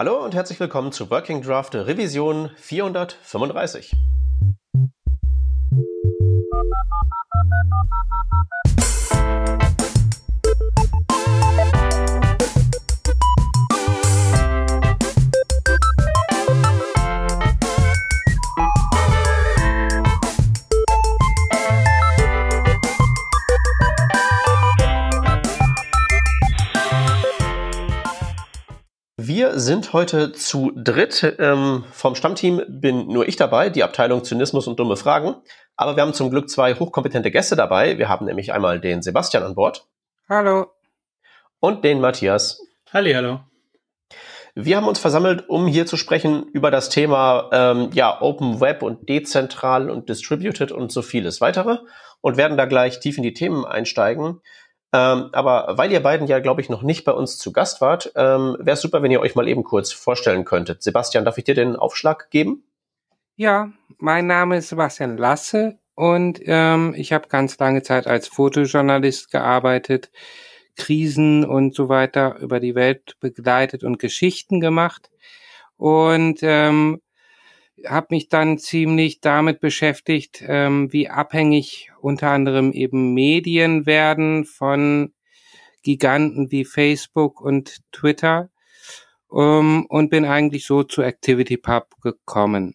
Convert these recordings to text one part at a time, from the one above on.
Hallo und herzlich willkommen zu Working Draft Revision 435. Wir sind heute zu dritt. Ähm, vom Stammteam bin nur ich dabei, die Abteilung Zynismus und dumme Fragen. Aber wir haben zum Glück zwei hochkompetente Gäste dabei. Wir haben nämlich einmal den Sebastian an Bord. Hallo. Und den Matthias. Halli, hallo. Wir haben uns versammelt, um hier zu sprechen über das Thema ähm, ja, Open Web und dezentral und distributed und so vieles weitere und werden da gleich tief in die Themen einsteigen. Ähm, aber weil ihr beiden ja, glaube ich, noch nicht bei uns zu Gast wart, ähm, wäre es super, wenn ihr euch mal eben kurz vorstellen könntet. Sebastian, darf ich dir den Aufschlag geben? Ja, mein Name ist Sebastian Lasse und ähm, ich habe ganz lange Zeit als Fotojournalist gearbeitet, Krisen und so weiter über die Welt begleitet und Geschichten gemacht. Und ähm, habe mich dann ziemlich damit beschäftigt, ähm, wie abhängig unter anderem eben Medien werden von Giganten wie Facebook und Twitter um, und bin eigentlich so zu ActivityPub gekommen.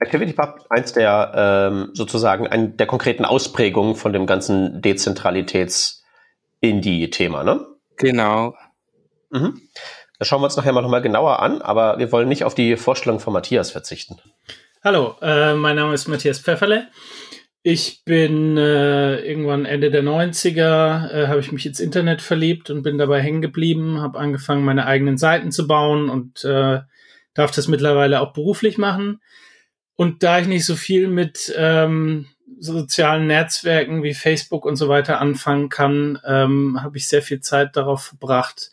ActivityPub, eins der ähm, sozusagen ein, der konkreten Ausprägungen von dem ganzen Dezentralitäts-Indie-Thema, ne? Genau. Mhm. Das schauen wir uns nachher mal nochmal genauer an, aber wir wollen nicht auf die Vorstellung von Matthias verzichten. Hallo, äh, mein Name ist Matthias Pfefferle. Ich bin äh, irgendwann Ende der 90er, äh, habe ich mich ins Internet verliebt und bin dabei hängen geblieben, habe angefangen, meine eigenen Seiten zu bauen und äh, darf das mittlerweile auch beruflich machen. Und da ich nicht so viel mit ähm, sozialen Netzwerken wie Facebook und so weiter anfangen kann, ähm, habe ich sehr viel Zeit darauf verbracht,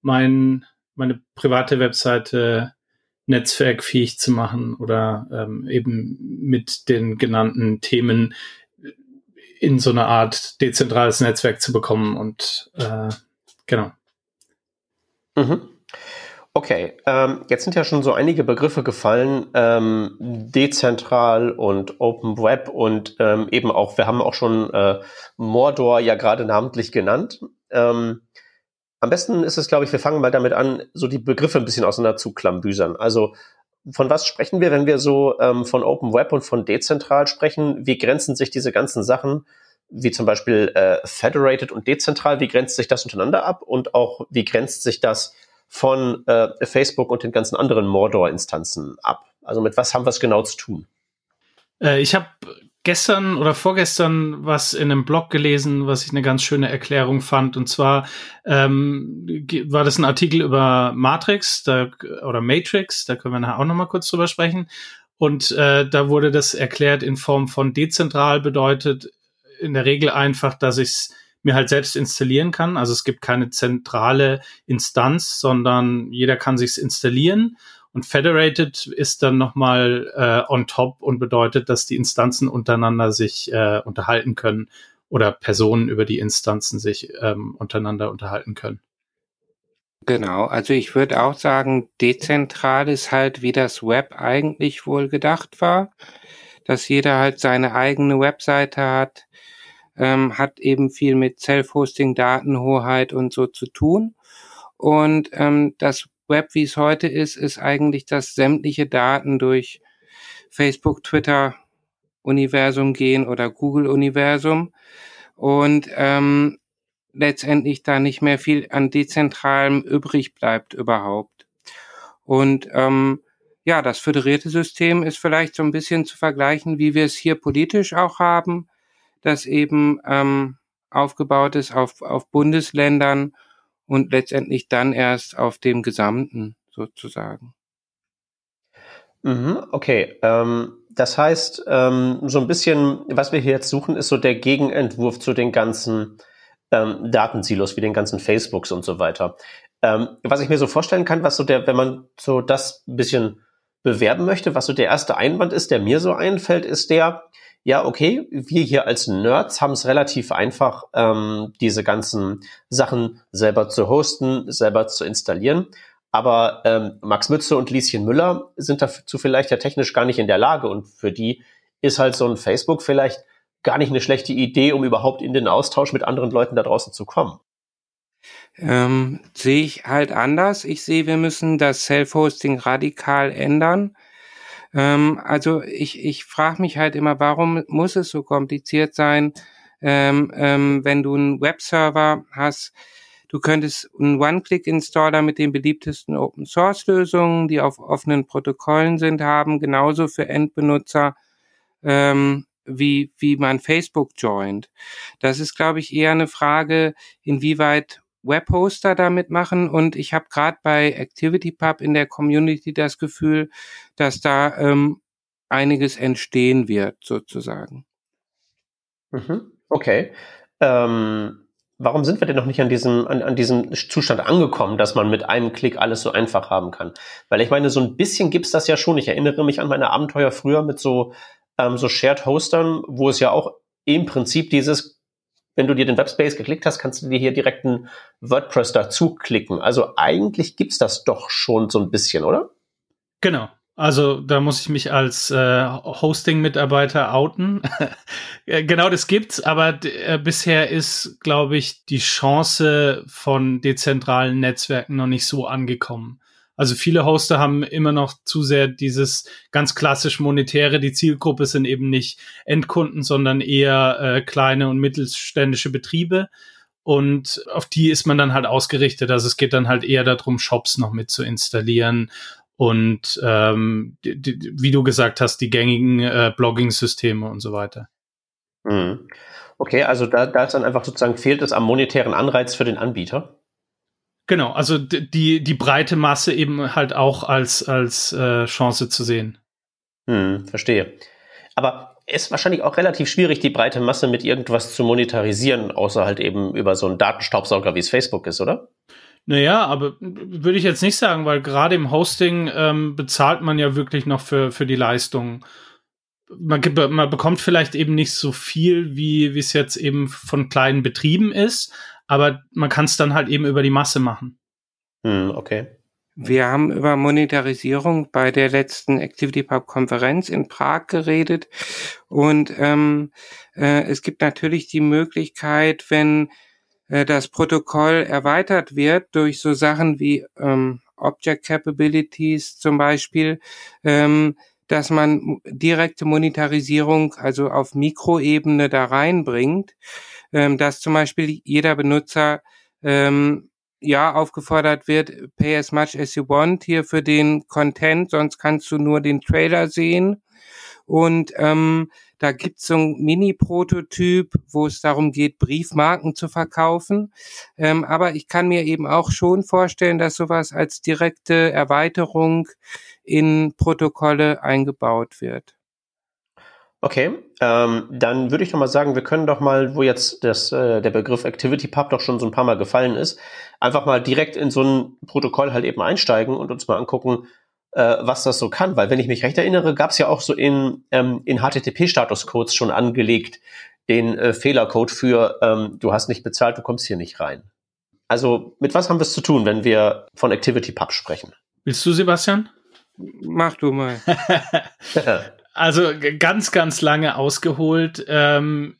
mein meine private Webseite netzwerkfähig zu machen oder ähm, eben mit den genannten Themen in so eine Art dezentrales Netzwerk zu bekommen und äh, genau. Mhm. Okay, ähm, jetzt sind ja schon so einige Begriffe gefallen, ähm, dezentral und Open Web und ähm, eben auch, wir haben auch schon äh, Mordor ja gerade namentlich genannt. Ähm, am besten ist es, glaube ich, wir fangen mal damit an, so die Begriffe ein bisschen auseinander zu klambüsern. Also von was sprechen wir, wenn wir so ähm, von Open Web und von dezentral sprechen? Wie grenzen sich diese ganzen Sachen, wie zum Beispiel äh, federated und dezentral, wie grenzt sich das untereinander ab? Und auch, wie grenzt sich das von äh, Facebook und den ganzen anderen Mordor-Instanzen ab? Also mit was haben wir es genau zu tun? Äh, ich habe gestern oder vorgestern was in einem Blog gelesen, was ich eine ganz schöne Erklärung fand. Und zwar ähm, war das ein Artikel über Matrix da, oder Matrix, da können wir nachher auch noch mal kurz drüber sprechen. Und äh, da wurde das erklärt in Form von dezentral bedeutet in der Regel einfach, dass ich es mir halt selbst installieren kann. Also es gibt keine zentrale Instanz, sondern jeder kann sich's installieren und Federated ist dann nochmal äh, on top und bedeutet, dass die Instanzen untereinander sich äh, unterhalten können oder Personen über die Instanzen sich ähm, untereinander unterhalten können. Genau, also ich würde auch sagen, dezentral ist halt, wie das Web eigentlich wohl gedacht war, dass jeder halt seine eigene Webseite hat, ähm, hat eben viel mit Self-Hosting, Datenhoheit und so zu tun. Und ähm, das Web, wie es heute ist, ist eigentlich, dass sämtliche Daten durch Facebook, Twitter, Universum gehen oder Google Universum und ähm, letztendlich da nicht mehr viel an dezentralem übrig bleibt überhaupt. Und ähm, ja, das föderierte System ist vielleicht so ein bisschen zu vergleichen, wie wir es hier politisch auch haben, das eben ähm, aufgebaut ist auf, auf Bundesländern und letztendlich dann erst auf dem Gesamten sozusagen. Mhm, okay, ähm, das heißt, ähm, so ein bisschen, was wir hier jetzt suchen, ist so der Gegenentwurf zu den ganzen ähm, Datensilos, wie den ganzen Facebooks und so weiter. Ähm, was ich mir so vorstellen kann, was so der, wenn man so das ein bisschen bewerben möchte, was so der erste Einwand ist, der mir so einfällt, ist der, ja, okay, wir hier als Nerds haben es relativ einfach, ähm, diese ganzen Sachen selber zu hosten, selber zu installieren. Aber ähm, Max Mütze und Lieschen Müller sind dazu vielleicht ja technisch gar nicht in der Lage. Und für die ist halt so ein Facebook vielleicht gar nicht eine schlechte Idee, um überhaupt in den Austausch mit anderen Leuten da draußen zu kommen. Ähm, sehe ich halt anders. Ich sehe, wir müssen das Self-Hosting radikal ändern. Ähm, also ich, ich frage mich halt immer, warum muss es so kompliziert sein, ähm, ähm, wenn du einen Webserver hast, Du könntest einen One-Click-Installer mit den beliebtesten Open-Source-Lösungen, die auf offenen Protokollen sind, haben, genauso für Endbenutzer, ähm, wie, wie man Facebook joint. Das ist, glaube ich, eher eine Frage, inwieweit Webhoster damit machen. Und ich habe gerade bei ActivityPub in der Community das Gefühl, dass da ähm, einiges entstehen wird, sozusagen. Mhm. Okay. Ähm, warum sind wir denn noch nicht an diesem, an, an diesem Zustand angekommen, dass man mit einem Klick alles so einfach haben kann? Weil ich meine, so ein bisschen gibt's das ja schon. Ich erinnere mich an meine Abenteuer früher mit so, ähm, so Shared Hostern, wo es ja auch im Prinzip dieses, wenn du dir den Webspace geklickt hast, kannst du dir hier direkt ein WordPress dazu klicken. Also eigentlich gibt's das doch schon so ein bisschen, oder? Genau. Also da muss ich mich als äh, Hosting-Mitarbeiter outen. Äh, genau das gibt's, aber äh, bisher ist, glaube ich, die Chance von dezentralen Netzwerken noch nicht so angekommen. Also viele Hoster haben immer noch zu sehr dieses ganz klassisch monetäre. Die Zielgruppe sind eben nicht Endkunden, sondern eher äh, kleine und mittelständische Betriebe. Und auf die ist man dann halt ausgerichtet. Also es geht dann halt eher darum, Shops noch mit zu installieren und ähm, die, die, wie du gesagt hast, die gängigen äh, Blogging-Systeme und so weiter. Mhm. Okay, also da, da ist dann einfach sozusagen fehlt es am monetären Anreiz für den Anbieter. Genau, also die, die breite Masse eben halt auch als, als äh, Chance zu sehen. Hm, verstehe. Aber es ist wahrscheinlich auch relativ schwierig, die breite Masse mit irgendwas zu monetarisieren, außer halt eben über so einen Datenstaubsauger, wie es Facebook ist, oder? Naja, aber würde ich jetzt nicht sagen, weil gerade im Hosting ähm, bezahlt man ja wirklich noch für, für die Leistung. Man, man bekommt vielleicht eben nicht so viel, wie wie es jetzt eben von kleinen Betrieben ist, aber man kann es dann halt eben über die Masse machen. Hm, okay. Wir haben über Monetarisierung bei der letzten ActivityPub-Konferenz in Prag geredet und ähm, äh, es gibt natürlich die Möglichkeit, wenn äh, das Protokoll erweitert wird durch so Sachen wie ähm, Object Capabilities zum Beispiel, ähm, dass man direkte Monetarisierung, also auf Mikroebene da reinbringt, ähm, dass zum Beispiel jeder Benutzer ähm, ja aufgefordert wird, pay as much as you want hier für den Content, sonst kannst du nur den Trailer sehen. Und ähm, da gibt's so ein Mini-Prototyp, wo es darum geht, Briefmarken zu verkaufen. Ähm, aber ich kann mir eben auch schon vorstellen, dass sowas als direkte Erweiterung in Protokolle eingebaut wird. Okay, ähm, dann würde ich doch mal sagen, wir können doch mal, wo jetzt das, äh, der Begriff ActivityPub doch schon so ein paar Mal gefallen ist, einfach mal direkt in so ein Protokoll halt eben einsteigen und uns mal angucken, äh, was das so kann. Weil wenn ich mich recht erinnere, gab es ja auch so in, ähm, in HTTP-Statuscodes schon angelegt den äh, Fehlercode für ähm, du hast nicht bezahlt, du kommst hier nicht rein. Also mit was haben wir es zu tun, wenn wir von ActivityPub sprechen? Willst du, Sebastian? Mach du mal. also ganz, ganz lange ausgeholt. Ähm,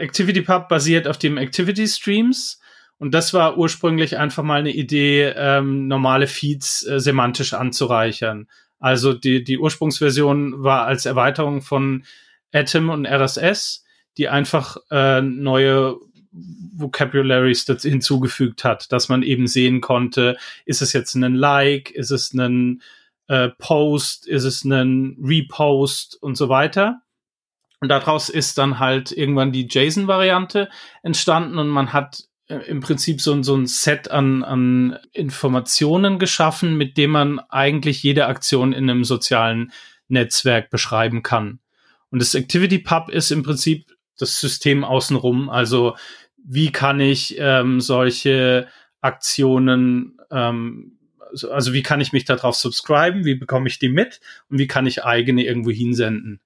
ActivityPub basiert auf dem Activity Streams und das war ursprünglich einfach mal eine Idee, ähm, normale Feeds äh, semantisch anzureichern. Also die, die Ursprungsversion war als Erweiterung von Atom und RSS, die einfach äh, neue Vocabularies hinzugefügt hat, dass man eben sehen konnte, ist es jetzt ein Like, ist es ein äh, Post, ist es ein Repost und so weiter. Und daraus ist dann halt irgendwann die JSON-Variante entstanden und man hat äh, im Prinzip so, so ein Set an, an Informationen geschaffen, mit dem man eigentlich jede Aktion in einem sozialen Netzwerk beschreiben kann. Und das ActivityPub ist im Prinzip das System außenrum. Also wie kann ich ähm, solche Aktionen, ähm, also wie kann ich mich darauf subscriben, wie bekomme ich die mit und wie kann ich eigene irgendwo hinsenden.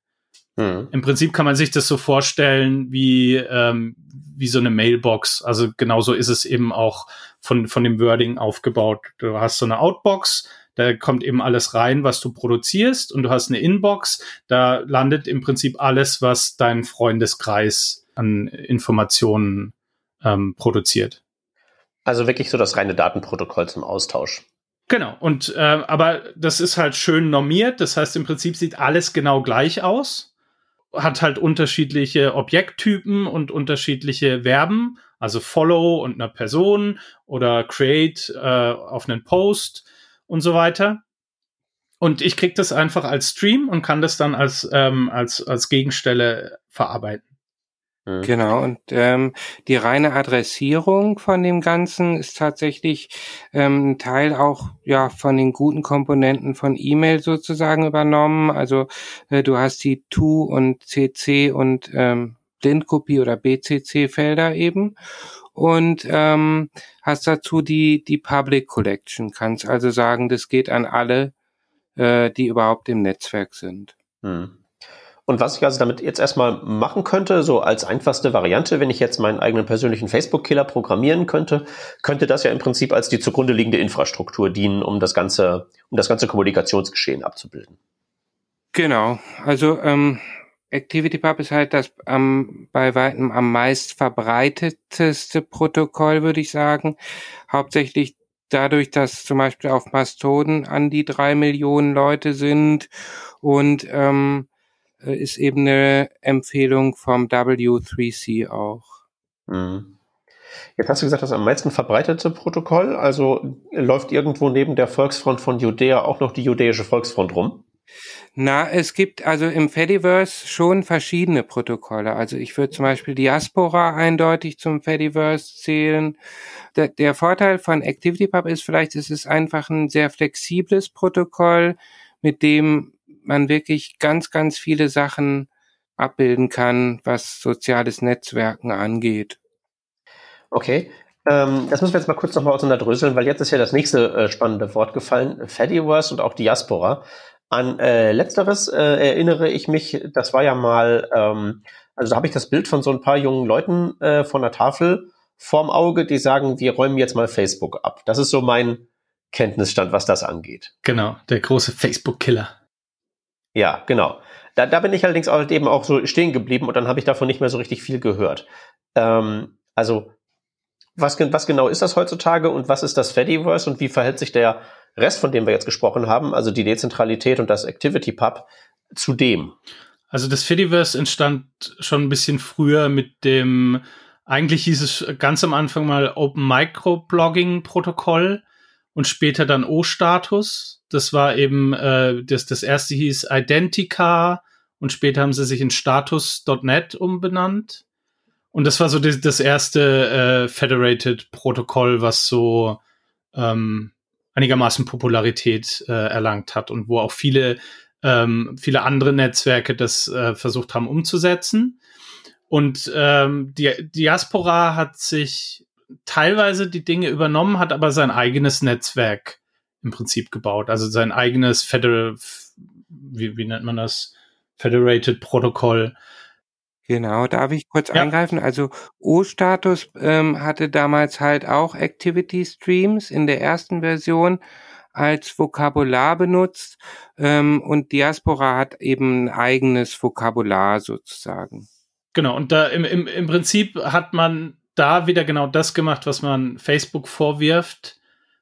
Mhm. Im Prinzip kann man sich das so vorstellen wie, ähm, wie so eine Mailbox. Also genauso ist es eben auch von, von dem Wording aufgebaut. Du hast so eine Outbox, da kommt eben alles rein, was du produzierst und du hast eine Inbox, da landet im Prinzip alles, was dein Freundeskreis an Informationen ähm, produziert. Also wirklich so das reine Datenprotokoll zum Austausch. Genau, und äh, aber das ist halt schön normiert, das heißt im Prinzip sieht alles genau gleich aus hat halt unterschiedliche Objekttypen und unterschiedliche Verben, also Follow und einer Person oder Create äh, auf einen Post und so weiter. Und ich krieg das einfach als Stream und kann das dann als, ähm, als, als Gegenstelle verarbeiten. Mhm. Genau, und ähm, die reine Adressierung von dem Ganzen ist tatsächlich ähm, ein Teil auch ja von den guten Komponenten von E-Mail sozusagen übernommen. Also äh, du hast die To und CC und ähm, Blindkopie oder BCC-Felder eben und ähm, hast dazu die die Public Collection. Kannst also sagen, das geht an alle, äh, die überhaupt im Netzwerk sind. Hm. Und was ich also damit jetzt erstmal machen könnte, so als einfachste Variante, wenn ich jetzt meinen eigenen persönlichen Facebook-Killer programmieren könnte, könnte das ja im Prinzip als die zugrunde liegende Infrastruktur dienen, um das ganze, um das ganze Kommunikationsgeschehen abzubilden. Genau. Also ähm, ActivityPub ist halt das ähm, bei weitem am meist verbreiteteste Protokoll, würde ich sagen. Hauptsächlich dadurch, dass zum Beispiel auf Mastodon an die drei Millionen Leute sind und ähm, äh, ist eben eine Empfehlung vom W3C auch. Mhm. Jetzt hast du gesagt, das am meisten verbreitete Protokoll, also läuft irgendwo neben der Volksfront von Judäa auch noch die judäische Volksfront rum? Na, es gibt also im Fediverse schon verschiedene Protokolle. Also ich würde zum Beispiel Diaspora eindeutig zum Fediverse zählen. Der, der Vorteil von ActivityPub ist vielleicht, es ist einfach ein sehr flexibles Protokoll, mit dem man wirklich ganz, ganz viele Sachen abbilden kann, was soziales Netzwerken angeht. Okay. Ähm, das müssen wir jetzt mal kurz nochmal auseinanderdröseln, weil jetzt ist ja das nächste äh, spannende Wort gefallen, Fediverse und auch Diaspora. An äh, letzteres äh, erinnere ich mich, das war ja mal, ähm, also da habe ich das Bild von so ein paar jungen Leuten äh, von der Tafel vorm Auge, die sagen, wir räumen jetzt mal Facebook ab. Das ist so mein Kenntnisstand, was das angeht. Genau, der große Facebook-Killer. Ja, genau. Da, da bin ich allerdings auch eben auch so stehen geblieben und dann habe ich davon nicht mehr so richtig viel gehört. Ähm, also, was, was genau ist das heutzutage und was ist das Fediverse und wie verhält sich der Rest, von dem wir jetzt gesprochen haben, also die Dezentralität und das Activity Pub, zu dem? Also das Fediverse entstand schon ein bisschen früher mit dem, eigentlich hieß es ganz am Anfang mal Open Microblogging Protokoll und später dann O-Status. Das war eben, äh, das, das erste hieß Identica und später haben sie sich in Status.net umbenannt. Und das war so das, das erste äh, Federated-Protokoll, was so ähm, einigermaßen Popularität äh, erlangt hat und wo auch viele, ähm, viele andere Netzwerke das äh, versucht haben umzusetzen. Und ähm, die Diaspora hat sich teilweise die Dinge übernommen, hat aber sein eigenes Netzwerk im Prinzip gebaut. Also sein eigenes Federal, wie, wie nennt man das? Federated Protokoll. Genau, darf ich kurz ja. eingreifen? Also O-Status ähm, hatte damals halt auch Activity Streams in der ersten Version als Vokabular benutzt ähm, und Diaspora hat eben ein eigenes Vokabular sozusagen. Genau, und da im, im, im Prinzip hat man da wieder genau das gemacht, was man Facebook vorwirft.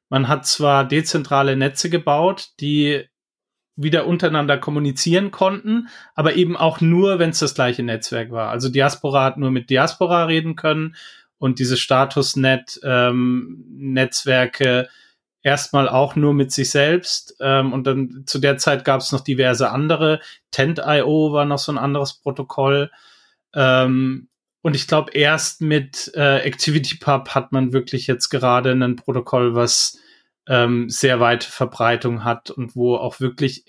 Man hat zwar dezentrale Netze gebaut, die wieder untereinander kommunizieren konnten, aber eben auch nur, wenn es das gleiche Netzwerk war. Also Diaspora hat nur mit Diaspora reden können und diese Statusnet-Netzwerke ähm, erstmal auch nur mit sich selbst. Ähm, und dann zu der Zeit gab es noch diverse andere. Tent.io war noch so ein anderes Protokoll. Ähm, und ich glaube, erst mit äh, ActivityPub hat man wirklich jetzt gerade ein Protokoll, was ähm, sehr weite Verbreitung hat und wo auch wirklich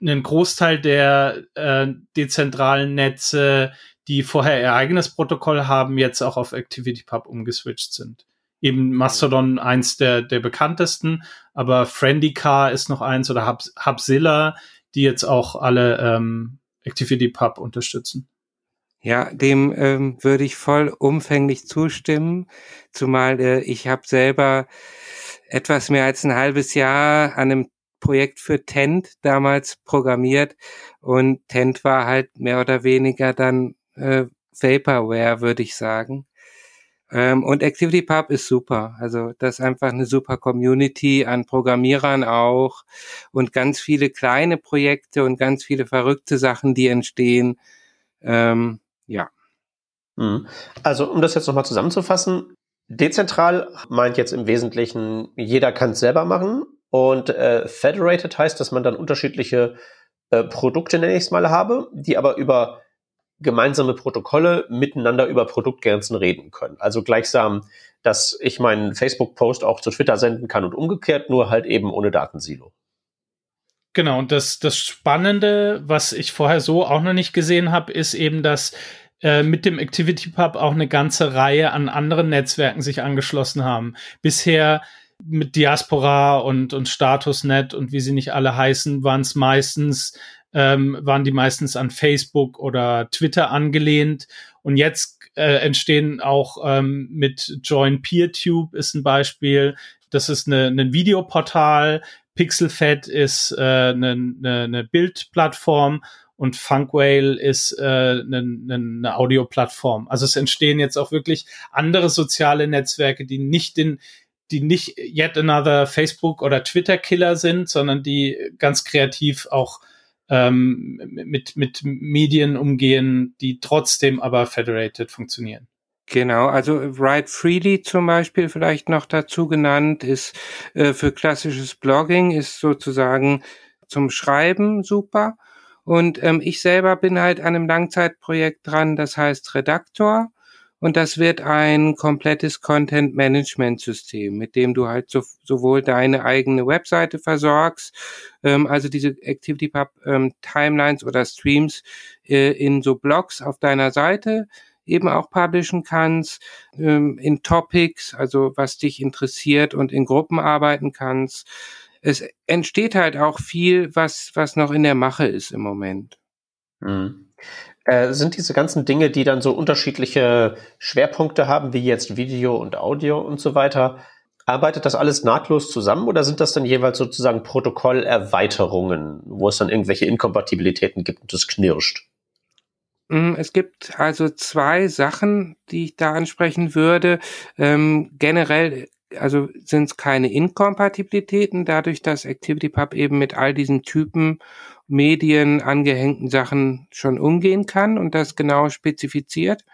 ein Großteil der äh, dezentralen Netze, die vorher ihr eigenes Protokoll haben, jetzt auch auf ActivityPub umgeswitcht sind. Eben Mastodon eins der, der bekanntesten, aber FriendlyCar ist noch eins oder Hub, Hubzilla, die jetzt auch alle ähm, ActivityPub unterstützen. Ja, dem ähm, würde ich voll umfänglich zustimmen, zumal äh, ich habe selber etwas mehr als ein halbes Jahr an einem Projekt für Tent damals programmiert und Tent war halt mehr oder weniger dann äh, Vaporware, würde ich sagen. Ähm, und ActivityPub ist super. Also das ist einfach eine super Community an Programmierern auch und ganz viele kleine Projekte und ganz viele verrückte Sachen, die entstehen. Ähm, ja. Mhm. Also um das jetzt nochmal zusammenzufassen, dezentral meint jetzt im Wesentlichen, jeder kann es selber machen und äh, federated heißt, dass man dann unterschiedliche äh, Produkte, nenne ich es mal, habe, die aber über gemeinsame Protokolle miteinander über Produktgrenzen reden können. Also gleichsam, dass ich meinen Facebook-Post auch zu Twitter senden kann und umgekehrt, nur halt eben ohne Datensilo. Genau, und das, das Spannende, was ich vorher so auch noch nicht gesehen habe, ist eben, dass äh, mit dem ActivityPub auch eine ganze Reihe an anderen Netzwerken sich angeschlossen haben. Bisher mit Diaspora und, und Statusnet und wie sie nicht alle heißen, waren es meistens ähm, waren die meistens an Facebook oder Twitter angelehnt. Und jetzt äh, entstehen auch ähm, mit Join PeerTube ist ein Beispiel. Das ist eine, ein Videoportal. Pixelfed ist äh, eine, eine, eine Bildplattform und Funkwhale ist äh, eine, eine Audioplattform. Also es entstehen jetzt auch wirklich andere soziale Netzwerke, die nicht den die nicht yet another Facebook oder Twitter Killer sind, sondern die ganz kreativ auch ähm, mit, mit Medien umgehen, die trotzdem aber federated funktionieren. Genau, also Write Freely zum Beispiel vielleicht noch dazu genannt, ist äh, für klassisches Blogging, ist sozusagen zum Schreiben super. Und ähm, ich selber bin halt an einem Langzeitprojekt dran, das heißt Redaktor. Und das wird ein komplettes Content-Management-System, mit dem du halt so, sowohl deine eigene Webseite versorgst, ähm, also diese ActivityPub ähm, Timelines oder Streams äh, in so Blogs auf deiner Seite eben auch publishen kannst, ähm, in Topics, also was dich interessiert und in Gruppen arbeiten kannst. Es entsteht halt auch viel, was, was noch in der Mache ist im Moment. Mhm. Äh, sind diese ganzen Dinge, die dann so unterschiedliche Schwerpunkte haben, wie jetzt Video und Audio und so weiter, arbeitet das alles nahtlos zusammen oder sind das dann jeweils sozusagen Protokollerweiterungen, wo es dann irgendwelche Inkompatibilitäten gibt und es knirscht? Mm, es gibt also zwei Sachen, die ich da ansprechen würde. Ähm, generell also sind es keine Inkompatibilitäten, dadurch, dass ActivityPub eben mit all diesen Typen Medien angehängten Sachen schon umgehen kann und das genau spezifiziert.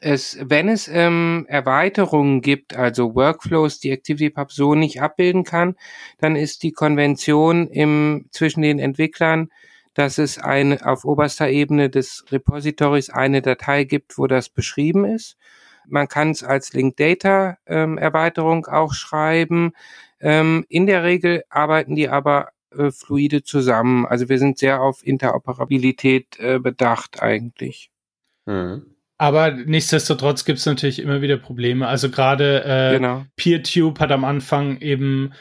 Es, wenn es ähm, Erweiterungen gibt, also Workflows, die ActivityPub so nicht abbilden kann, dann ist die Konvention im, zwischen den Entwicklern, dass es eine, auf oberster Ebene des Repositories eine Datei gibt, wo das beschrieben ist. Man kann es als Link Data ähm, Erweiterung auch schreiben. Ähm, in der Regel arbeiten die aber äh, fluide zusammen. Also wir sind sehr auf Interoperabilität äh, bedacht eigentlich. Mhm. Aber nichtsdestotrotz gibt es natürlich immer wieder Probleme. Also gerade äh, genau. PeerTube hat am Anfang eben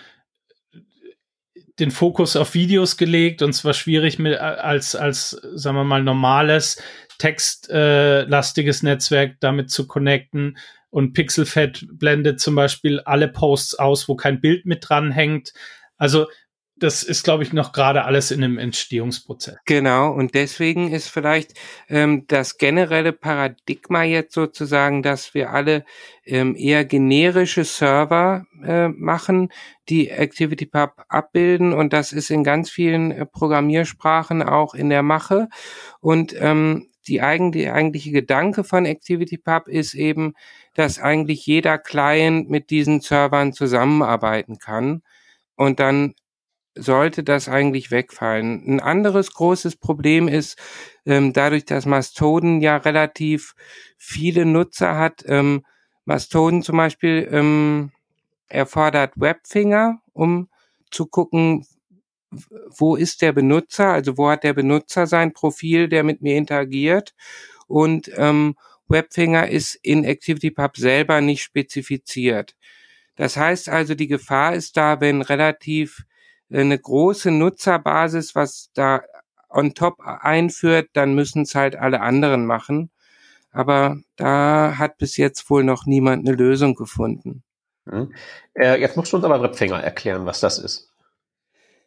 den Fokus auf Videos gelegt und zwar schwierig mit als als sagen wir mal normales textlastiges äh, Netzwerk damit zu connecten. Und Pixelfed blendet zum Beispiel alle Posts aus, wo kein Bild mit dran hängt. Also das ist, glaube ich, noch gerade alles in einem Entstehungsprozess. Genau, und deswegen ist vielleicht ähm, das generelle Paradigma jetzt sozusagen, dass wir alle ähm, eher generische Server äh, machen, die ActivityPub abbilden und das ist in ganz vielen äh, Programmiersprachen auch in der Mache. Und ähm, die eigentliche, eigentliche Gedanke von ActivityPub ist eben, dass eigentlich jeder Client mit diesen Servern zusammenarbeiten kann. Und dann sollte das eigentlich wegfallen. Ein anderes großes Problem ist, ähm, dadurch, dass Mastodon ja relativ viele Nutzer hat, ähm, Mastodon zum Beispiel ähm, erfordert Webfinger, um zu gucken, wo ist der Benutzer, also wo hat der Benutzer sein Profil, der mit mir interagiert. Und ähm, Webfinger ist in ActivityPub selber nicht spezifiziert. Das heißt also, die Gefahr ist da, wenn relativ eine große Nutzerbasis, was da on top einführt, dann müssen es halt alle anderen machen. Aber da hat bis jetzt wohl noch niemand eine Lösung gefunden. Hm. Äh, jetzt musst du uns aber Webfinger erklären, was das ist.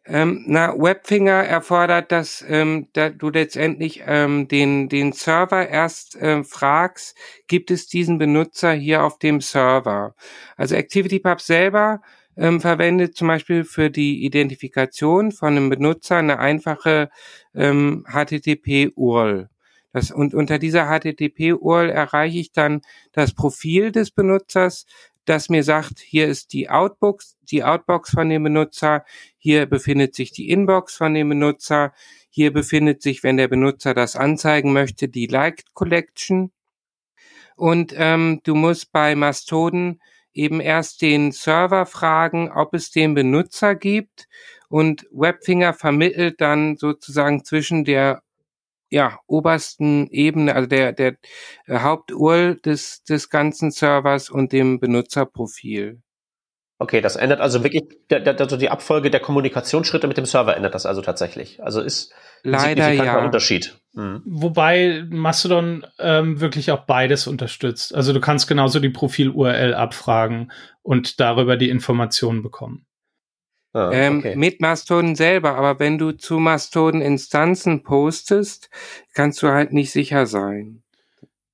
Ähm, na, Webfinger erfordert, dass ähm, da du letztendlich ähm, den, den Server erst ähm, fragst, gibt es diesen Benutzer hier auf dem Server? Also ActivityPub selber ähm, verwendet zum Beispiel für die Identifikation von einem Benutzer eine einfache ähm, HTTP-URL. Das, und unter dieser HTTP-URL erreiche ich dann das Profil des Benutzers, das mir sagt, hier ist die Outbox, die Outbox von dem Benutzer, hier befindet sich die Inbox von dem Benutzer, hier befindet sich, wenn der Benutzer das anzeigen möchte, die Liked Collection. Und ähm, du musst bei Mastodon eben erst den Server fragen, ob es den Benutzer gibt und Webfinger vermittelt dann sozusagen zwischen der ja, obersten Ebene, also der, der äh, Haupturl des, des ganzen Servers und dem Benutzerprofil. Okay, das ändert also wirklich, der, der, also die Abfolge der Kommunikationsschritte mit dem Server ändert das also tatsächlich. Also ist ein Leider ja. Unterschied. Mhm. Wobei Mastodon ähm, wirklich auch beides unterstützt. Also du kannst genauso die Profil-URL abfragen und darüber die Informationen bekommen. Ah, ähm, okay. mit Mastodon selber, aber wenn du zu Mastodon Instanzen postest, kannst du halt nicht sicher sein.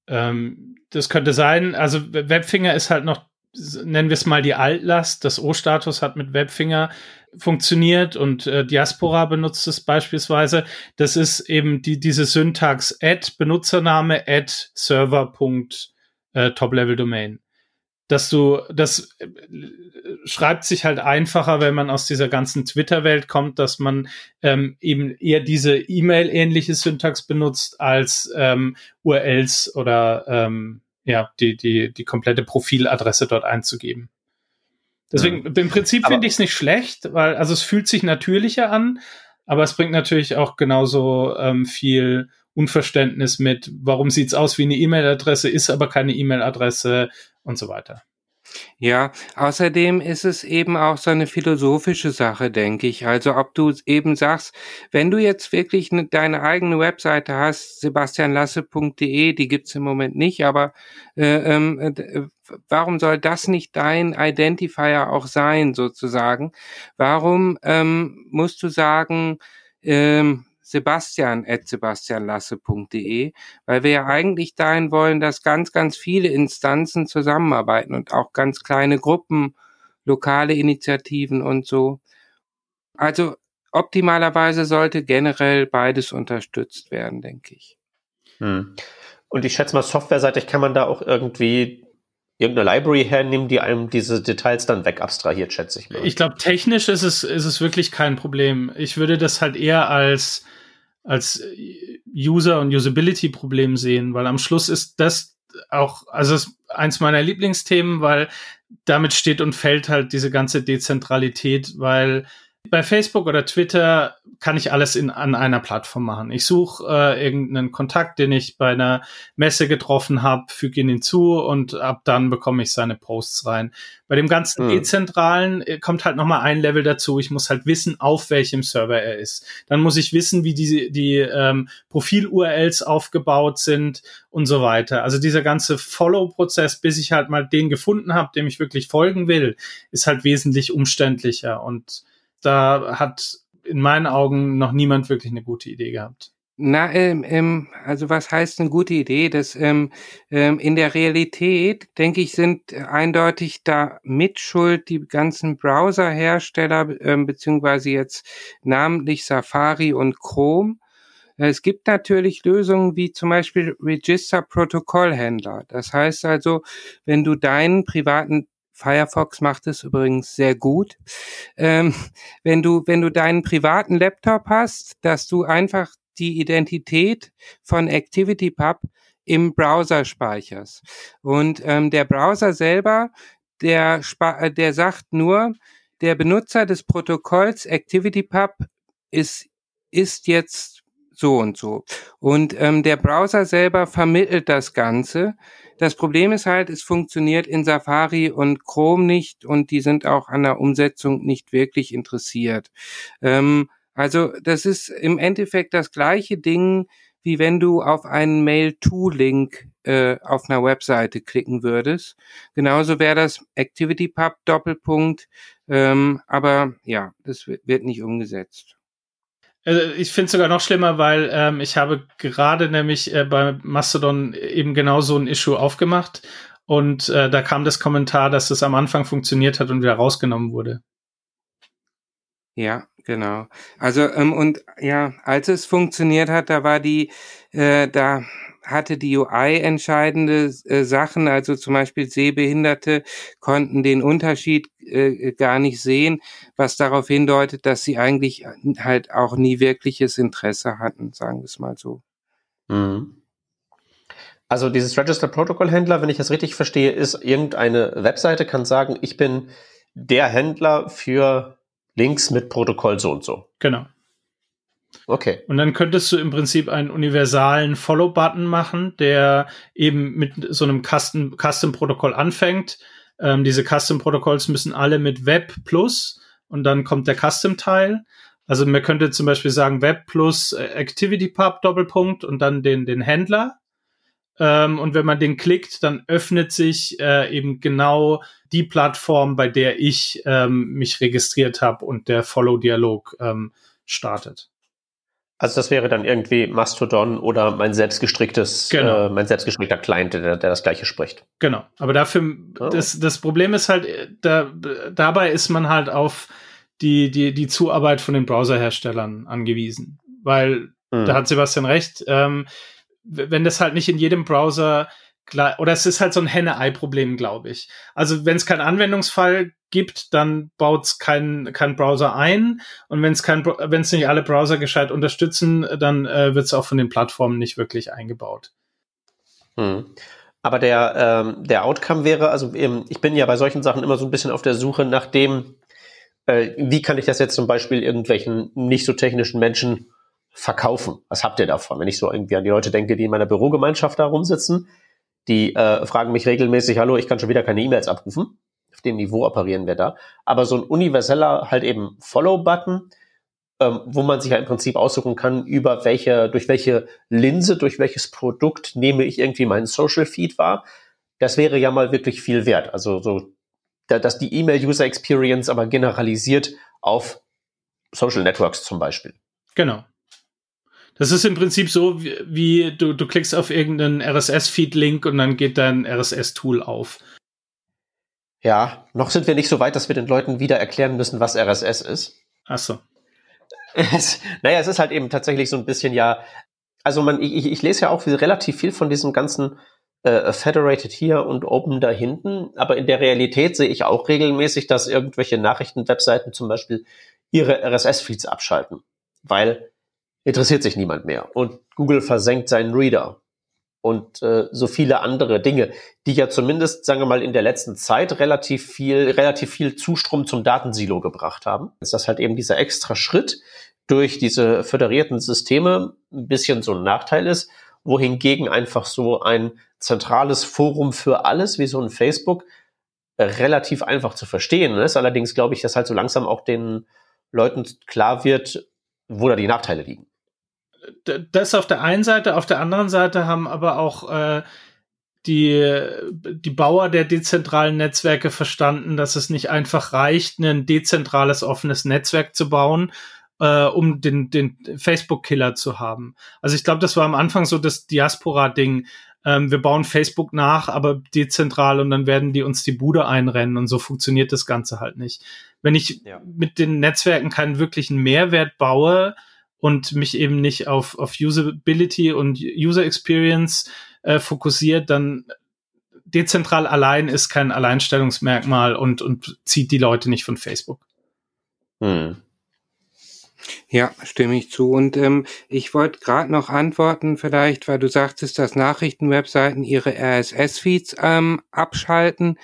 Ähm, das könnte sein, also Webfinger ist halt noch, nennen wir es mal die Altlast. Das O-Status hat mit Webfinger funktioniert und äh, Diaspora benutzt es beispielsweise. Das ist eben die, diese Syntax add Benutzername add server. Äh, Top Level Domain dass du, das äh, schreibt sich halt einfacher, wenn man aus dieser ganzen Twitter-Welt kommt, dass man ähm, eben eher diese E-Mail-ähnliche Syntax benutzt als ähm, URLs oder ähm, ja, die, die, die komplette Profiladresse dort einzugeben. Deswegen, ja. im Prinzip finde ich es nicht schlecht, weil, also es fühlt sich natürlicher an, aber es bringt natürlich auch genauso ähm, viel Unverständnis mit, warum sieht's aus wie eine E-Mail-Adresse, ist aber keine E-Mail-Adresse, und so weiter. Ja, außerdem ist es eben auch so eine philosophische Sache, denke ich. Also ob du eben sagst, wenn du jetzt wirklich ne, deine eigene Webseite hast, sebastianlasse.de, die gibt's im Moment nicht, aber äh, ähm, äh, warum soll das nicht dein Identifier auch sein, sozusagen? Warum ähm, musst du sagen, ähm, sebastian at sebastianlasse.de, weil wir ja eigentlich dahin wollen, dass ganz, ganz viele Instanzen zusammenarbeiten und auch ganz kleine Gruppen, lokale Initiativen und so. Also optimalerweise sollte generell beides unterstützt werden, denke ich. Hm. Und ich schätze mal, softwareseitig kann man da auch irgendwie irgendeine Library hernehmen, die einem diese Details dann wegabstrahiert, schätze ich mal. Ich glaube, technisch ist es, ist es wirklich kein Problem. Ich würde das halt eher als als äh, User- und Usability-Problem sehen, weil am Schluss ist das auch, also ist eins meiner Lieblingsthemen, weil damit steht und fällt halt diese ganze Dezentralität, weil bei Facebook oder Twitter kann ich alles in, an einer Plattform machen. Ich suche äh, irgendeinen Kontakt, den ich bei einer Messe getroffen habe, füge ihn hinzu und ab dann bekomme ich seine Posts rein. Bei dem ganzen hm. Dezentralen äh, kommt halt nochmal ein Level dazu. Ich muss halt wissen, auf welchem Server er ist. Dann muss ich wissen, wie die, die ähm, Profil-URLs aufgebaut sind und so weiter. Also dieser ganze Follow-Prozess, bis ich halt mal den gefunden habe, dem ich wirklich folgen will, ist halt wesentlich umständlicher und da hat in meinen Augen noch niemand wirklich eine gute Idee gehabt. Na, ähm, ähm, also was heißt eine gute Idee? Das ähm, ähm, in der Realität, denke ich, sind eindeutig da mitschuld die ganzen Browserhersteller, ähm, beziehungsweise jetzt namentlich Safari und Chrome. Es gibt natürlich Lösungen wie zum Beispiel Register Protokollhändler. Das heißt also, wenn du deinen privaten Firefox macht es übrigens sehr gut. Ähm, wenn du, wenn du deinen privaten Laptop hast, dass du einfach die Identität von ActivityPub im Browser speicherst. Und ähm, der Browser selber, der, äh, der sagt nur, der Benutzer des Protokolls ActivityPub ist, ist jetzt so und so. Und ähm, der Browser selber vermittelt das Ganze. Das Problem ist halt, es funktioniert in Safari und Chrome nicht und die sind auch an der Umsetzung nicht wirklich interessiert. Ähm, Also das ist im Endeffekt das gleiche Ding, wie wenn du auf einen Mail-to-Link äh, auf einer Webseite klicken würdest. Genauso wäre das ActivityPub Doppelpunkt, ähm, aber ja, das wird nicht umgesetzt. Also ich finde es sogar noch schlimmer, weil ähm, ich habe gerade nämlich äh, bei Mastodon eben genau so ein Issue aufgemacht und äh, da kam das Kommentar, dass es am Anfang funktioniert hat und wieder rausgenommen wurde. Ja, genau. Also ähm, und ja, als es funktioniert hat, da war die, äh, da hatte die UI entscheidende äh, Sachen, also zum Beispiel Sehbehinderte konnten den Unterschied äh, gar nicht sehen, was darauf hindeutet, dass sie eigentlich halt auch nie wirkliches Interesse hatten, sagen wir es mal so. Mhm. Also dieses Register Protocol Händler, wenn ich das richtig verstehe, ist irgendeine Webseite kann sagen, ich bin der Händler für Links mit Protokoll so und so. Genau. Okay. Und dann könntest du im Prinzip einen universalen Follow-Button machen, der eben mit so einem Custom-Protokoll Custom anfängt. Ähm, diese Custom-Protokolls müssen alle mit Web plus und dann kommt der Custom-Teil. Also man könnte zum Beispiel sagen Web plus äh, ActivityPub Doppelpunkt und dann den, den Händler. Ähm, und wenn man den klickt, dann öffnet sich äh, eben genau die Plattform, bei der ich ähm, mich registriert habe und der Follow-Dialog ähm, startet. Also das wäre dann irgendwie Mastodon oder mein selbstgestricktes, genau. äh, mein selbstgestrickter Client, der, der das gleiche spricht. Genau. Aber dafür, oh. das, das Problem ist halt, da, dabei ist man halt auf die, die, die Zuarbeit von den Browserherstellern angewiesen. Weil, hm. da hat Sebastian recht, ähm, wenn das halt nicht in jedem Browser oder es ist halt so ein Henne-Ei-Problem, glaube ich. Also wenn es keinen Anwendungsfall gibt, dann baut es kein, Browser ein. Und wenn es wenn es nicht alle Browser gescheit unterstützen, dann äh, wird es auch von den Plattformen nicht wirklich eingebaut. Hm. Aber der, ähm, der Outcome wäre, also ähm, ich bin ja bei solchen Sachen immer so ein bisschen auf der Suche nach dem, äh, wie kann ich das jetzt zum Beispiel irgendwelchen nicht so technischen Menschen verkaufen? Was habt ihr davon? Wenn ich so irgendwie an die Leute denke, die in meiner Bürogemeinschaft da rumsitzen, die äh, fragen mich regelmäßig, hallo, ich kann schon wieder keine E-Mails abrufen. Auf dem Niveau operieren wir da. Aber so ein universeller halt eben Follow-Button, ähm, wo man sich ja im Prinzip aussuchen kann, über welche, durch welche Linse, durch welches Produkt nehme ich irgendwie meinen Social Feed wahr. Das wäre ja mal wirklich viel wert. Also so, da, dass die E-Mail-User Experience aber generalisiert auf Social Networks zum Beispiel. Genau. Das ist im Prinzip so, wie, wie du, du klickst auf irgendeinen RSS-Feed-Link und dann geht dein RSS-Tool auf. Ja, noch sind wir nicht so weit, dass wir den Leuten wieder erklären müssen, was RSS ist. Ach so. Es, naja, es ist halt eben tatsächlich so ein bisschen ja, also man, ich, ich lese ja auch relativ viel von diesem ganzen äh, Federated hier und Open da hinten, aber in der Realität sehe ich auch regelmäßig, dass irgendwelche Nachrichtenwebseiten zum Beispiel ihre RSS-Feeds abschalten, weil interessiert sich niemand mehr. Und Google versenkt seinen Reader. Und äh, so viele andere Dinge, die ja zumindest, sagen wir mal, in der letzten Zeit relativ viel, relativ viel Zustrom zum Datensilo gebracht haben. Ist das halt eben dieser extra Schritt durch diese föderierten Systeme ein bisschen so ein Nachteil ist, wohingegen einfach so ein zentrales Forum für alles, wie so ein Facebook, relativ einfach zu verstehen ist. Allerdings glaube ich, dass halt so langsam auch den Leuten klar wird, wo da die Nachteile liegen das auf der einen Seite, auf der anderen Seite haben aber auch äh, die, die Bauer der dezentralen Netzwerke verstanden, dass es nicht einfach reicht, ein dezentrales offenes Netzwerk zu bauen, äh, um den, den Facebook-Killer zu haben. Also ich glaube, das war am Anfang so das Diaspora-Ding. Ähm, wir bauen Facebook nach, aber dezentral und dann werden die uns die Bude einrennen und so funktioniert das Ganze halt nicht. Wenn ich ja. mit den Netzwerken keinen wirklichen Mehrwert baue, und mich eben nicht auf, auf Usability und User Experience äh, fokussiert, dann dezentral allein ist kein Alleinstellungsmerkmal und, und zieht die Leute nicht von Facebook. Hm. Ja, stimme ich zu. Und ähm, ich wollte gerade noch antworten, vielleicht, weil du sagtest, dass Nachrichtenwebseiten ihre RSS-Feeds ähm, abschalten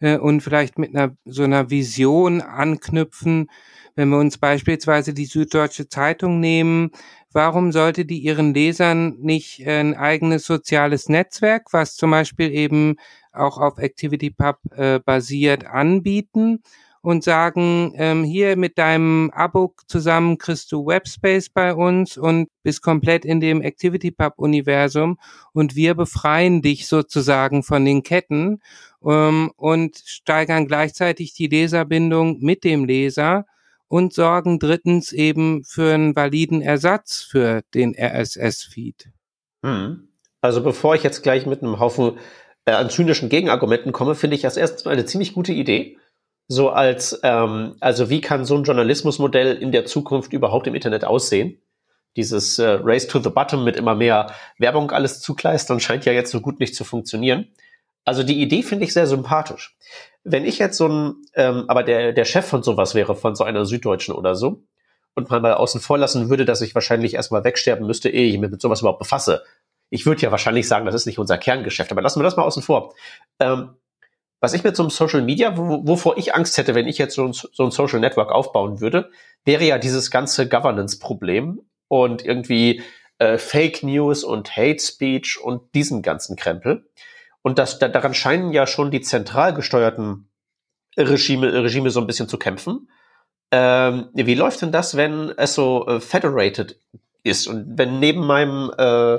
äh, und vielleicht mit einer so einer Vision anknüpfen, wenn wir uns beispielsweise die Süddeutsche Zeitung nehmen, warum sollte die ihren Lesern nicht ein eigenes soziales Netzwerk, was zum Beispiel eben auch auf ActivityPub äh, basiert, anbieten? Und sagen, ähm, hier mit deinem Abo zusammen kriegst du Webspace bei uns und bist komplett in dem ActivityPub-Universum und wir befreien dich sozusagen von den Ketten ähm, und steigern gleichzeitig die Leserbindung mit dem Leser und sorgen drittens eben für einen validen Ersatz für den RSS-Feed. Hm. Also bevor ich jetzt gleich mit einem Haufen äh, an zynischen Gegenargumenten komme, finde ich das erstmal eine ziemlich gute Idee. So als, ähm, also wie kann so ein Journalismusmodell in der Zukunft überhaupt im Internet aussehen? Dieses äh, Race to the Bottom mit immer mehr Werbung alles zukleistern scheint ja jetzt so gut nicht zu funktionieren. Also die Idee finde ich sehr sympathisch. Wenn ich jetzt so ein, ähm, aber der, der Chef von sowas wäre, von so einer Süddeutschen oder so, und man mal außen vor lassen würde, dass ich wahrscheinlich erstmal wegsterben müsste, ehe ich mich mit sowas überhaupt befasse. Ich würde ja wahrscheinlich sagen, das ist nicht unser Kerngeschäft, aber lassen wir das mal außen vor. Ähm, was ich mit so einem Social Media, wo, wovor ich Angst hätte, wenn ich jetzt so ein, so ein Social Network aufbauen würde, wäre ja dieses ganze Governance-Problem und irgendwie äh, Fake News und Hate Speech und diesen ganzen Krempel. Und das, da, daran scheinen ja schon die zentral gesteuerten Regime, Regime so ein bisschen zu kämpfen. Ähm, wie läuft denn das, wenn es so äh, federated ist und wenn neben meinem äh,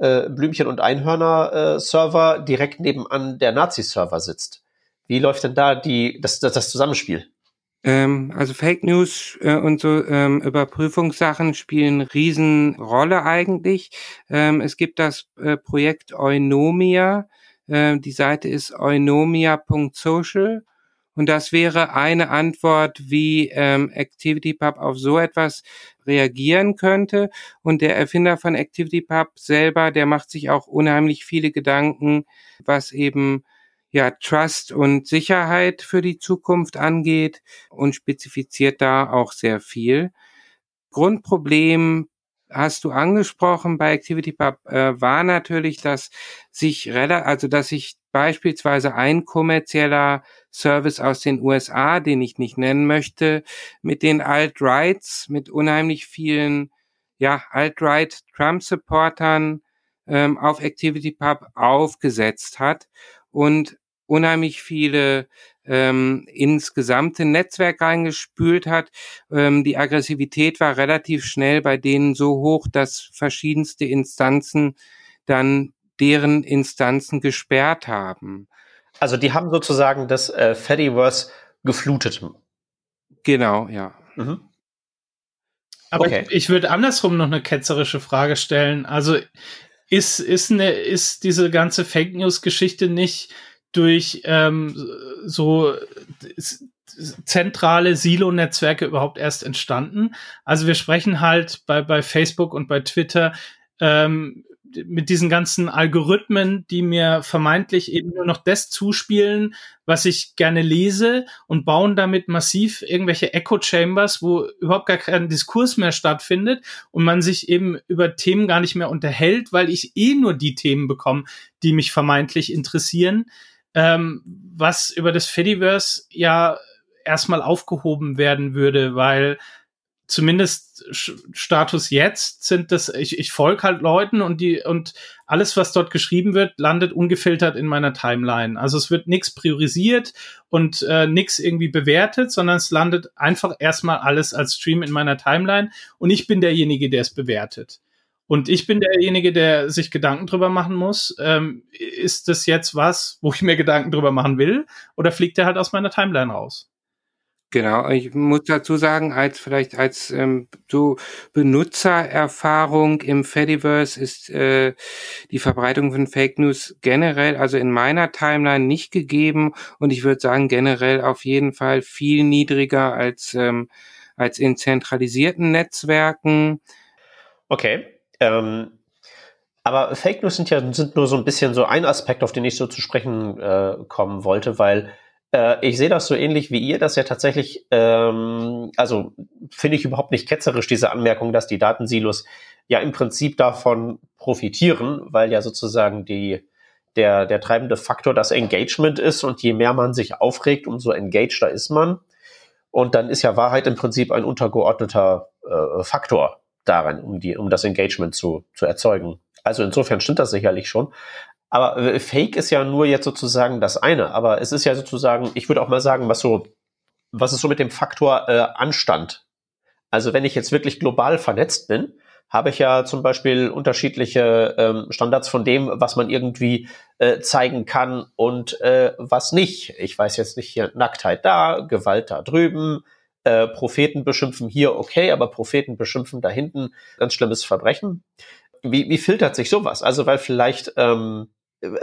äh, Blümchen- und Einhörner-Server äh, direkt nebenan der Nazi-Server sitzt? Wie läuft denn da die, das, das, das Zusammenspiel? Ähm, also Fake News äh, und so ähm, Überprüfungssachen spielen Riesenrolle eigentlich. Ähm, es gibt das äh, Projekt Eunomia. Äh, die Seite ist eunomia.social und das wäre eine Antwort, wie ähm, ActivityPub auf so etwas reagieren könnte. Und der Erfinder von ActivityPub selber, der macht sich auch unheimlich viele Gedanken, was eben ja Trust und Sicherheit für die Zukunft angeht und spezifiziert da auch sehr viel. Grundproblem hast du angesprochen bei ActivityPub äh, war natürlich, dass sich also dass sich beispielsweise ein kommerzieller Service aus den USA, den ich nicht nennen möchte, mit den Alt-Rights, mit unheimlich vielen ja, Alt-Right Trump-Supportern ähm, auf ActivityPub aufgesetzt hat und unheimlich viele ähm, ins gesamte Netzwerk reingespült hat. Ähm, die Aggressivität war relativ schnell bei denen so hoch, dass verschiedenste Instanzen dann deren Instanzen gesperrt haben. Also die haben sozusagen das äh, Fediverse geflutet. Genau, ja. Mhm. Aber okay. ich, ich würde andersrum noch eine ketzerische Frage stellen. Also ist, ist, eine, ist diese ganze Fake News-Geschichte nicht durch ähm, so zentrale Silo-Netzwerke überhaupt erst entstanden? Also wir sprechen halt bei, bei Facebook und bei Twitter ähm, mit diesen ganzen Algorithmen, die mir vermeintlich eben nur noch das zuspielen, was ich gerne lese und bauen damit massiv irgendwelche Echo Chambers, wo überhaupt gar kein Diskurs mehr stattfindet und man sich eben über Themen gar nicht mehr unterhält, weil ich eh nur die Themen bekomme, die mich vermeintlich interessieren, ähm, was über das Fediverse ja erstmal aufgehoben werden würde, weil zumindest Status jetzt sind das, ich, ich folge halt Leuten und die, und alles, was dort geschrieben wird, landet ungefiltert in meiner Timeline. Also es wird nichts priorisiert und äh, nichts irgendwie bewertet, sondern es landet einfach erstmal alles als Stream in meiner Timeline und ich bin derjenige, der es bewertet. Und ich bin derjenige, der sich Gedanken drüber machen muss. Ähm, ist das jetzt was, wo ich mir Gedanken drüber machen will? Oder fliegt er halt aus meiner Timeline raus? Genau, ich muss dazu sagen, als vielleicht als ähm, so Benutzererfahrung im Fediverse ist äh, die Verbreitung von Fake News generell, also in meiner Timeline nicht gegeben und ich würde sagen generell auf jeden Fall viel niedriger als ähm, als in zentralisierten Netzwerken. Okay, ähm, aber Fake News sind ja sind nur so ein bisschen so ein Aspekt, auf den ich so zu sprechen äh, kommen wollte, weil ich sehe das so ähnlich wie ihr, dass ja tatsächlich, ähm, also finde ich überhaupt nicht ketzerisch, diese Anmerkung, dass die Datensilos ja im Prinzip davon profitieren, weil ja sozusagen die, der, der treibende Faktor das Engagement ist und je mehr man sich aufregt, umso engageder ist man. Und dann ist ja Wahrheit im Prinzip ein untergeordneter äh, Faktor darin, um, die, um das Engagement zu, zu erzeugen. Also insofern stimmt das sicherlich schon. Aber äh, Fake ist ja nur jetzt sozusagen das eine. Aber es ist ja sozusagen, ich würde auch mal sagen, was so was ist so mit dem Faktor äh, Anstand? Also wenn ich jetzt wirklich global vernetzt bin, habe ich ja zum Beispiel unterschiedliche ähm, Standards von dem, was man irgendwie äh, zeigen kann und äh, was nicht. Ich weiß jetzt nicht hier Nacktheit da, Gewalt da drüben, äh, Propheten beschimpfen hier, okay, aber Propheten beschimpfen da hinten, ganz schlimmes Verbrechen. Wie, wie filtert sich sowas? Also weil vielleicht ähm,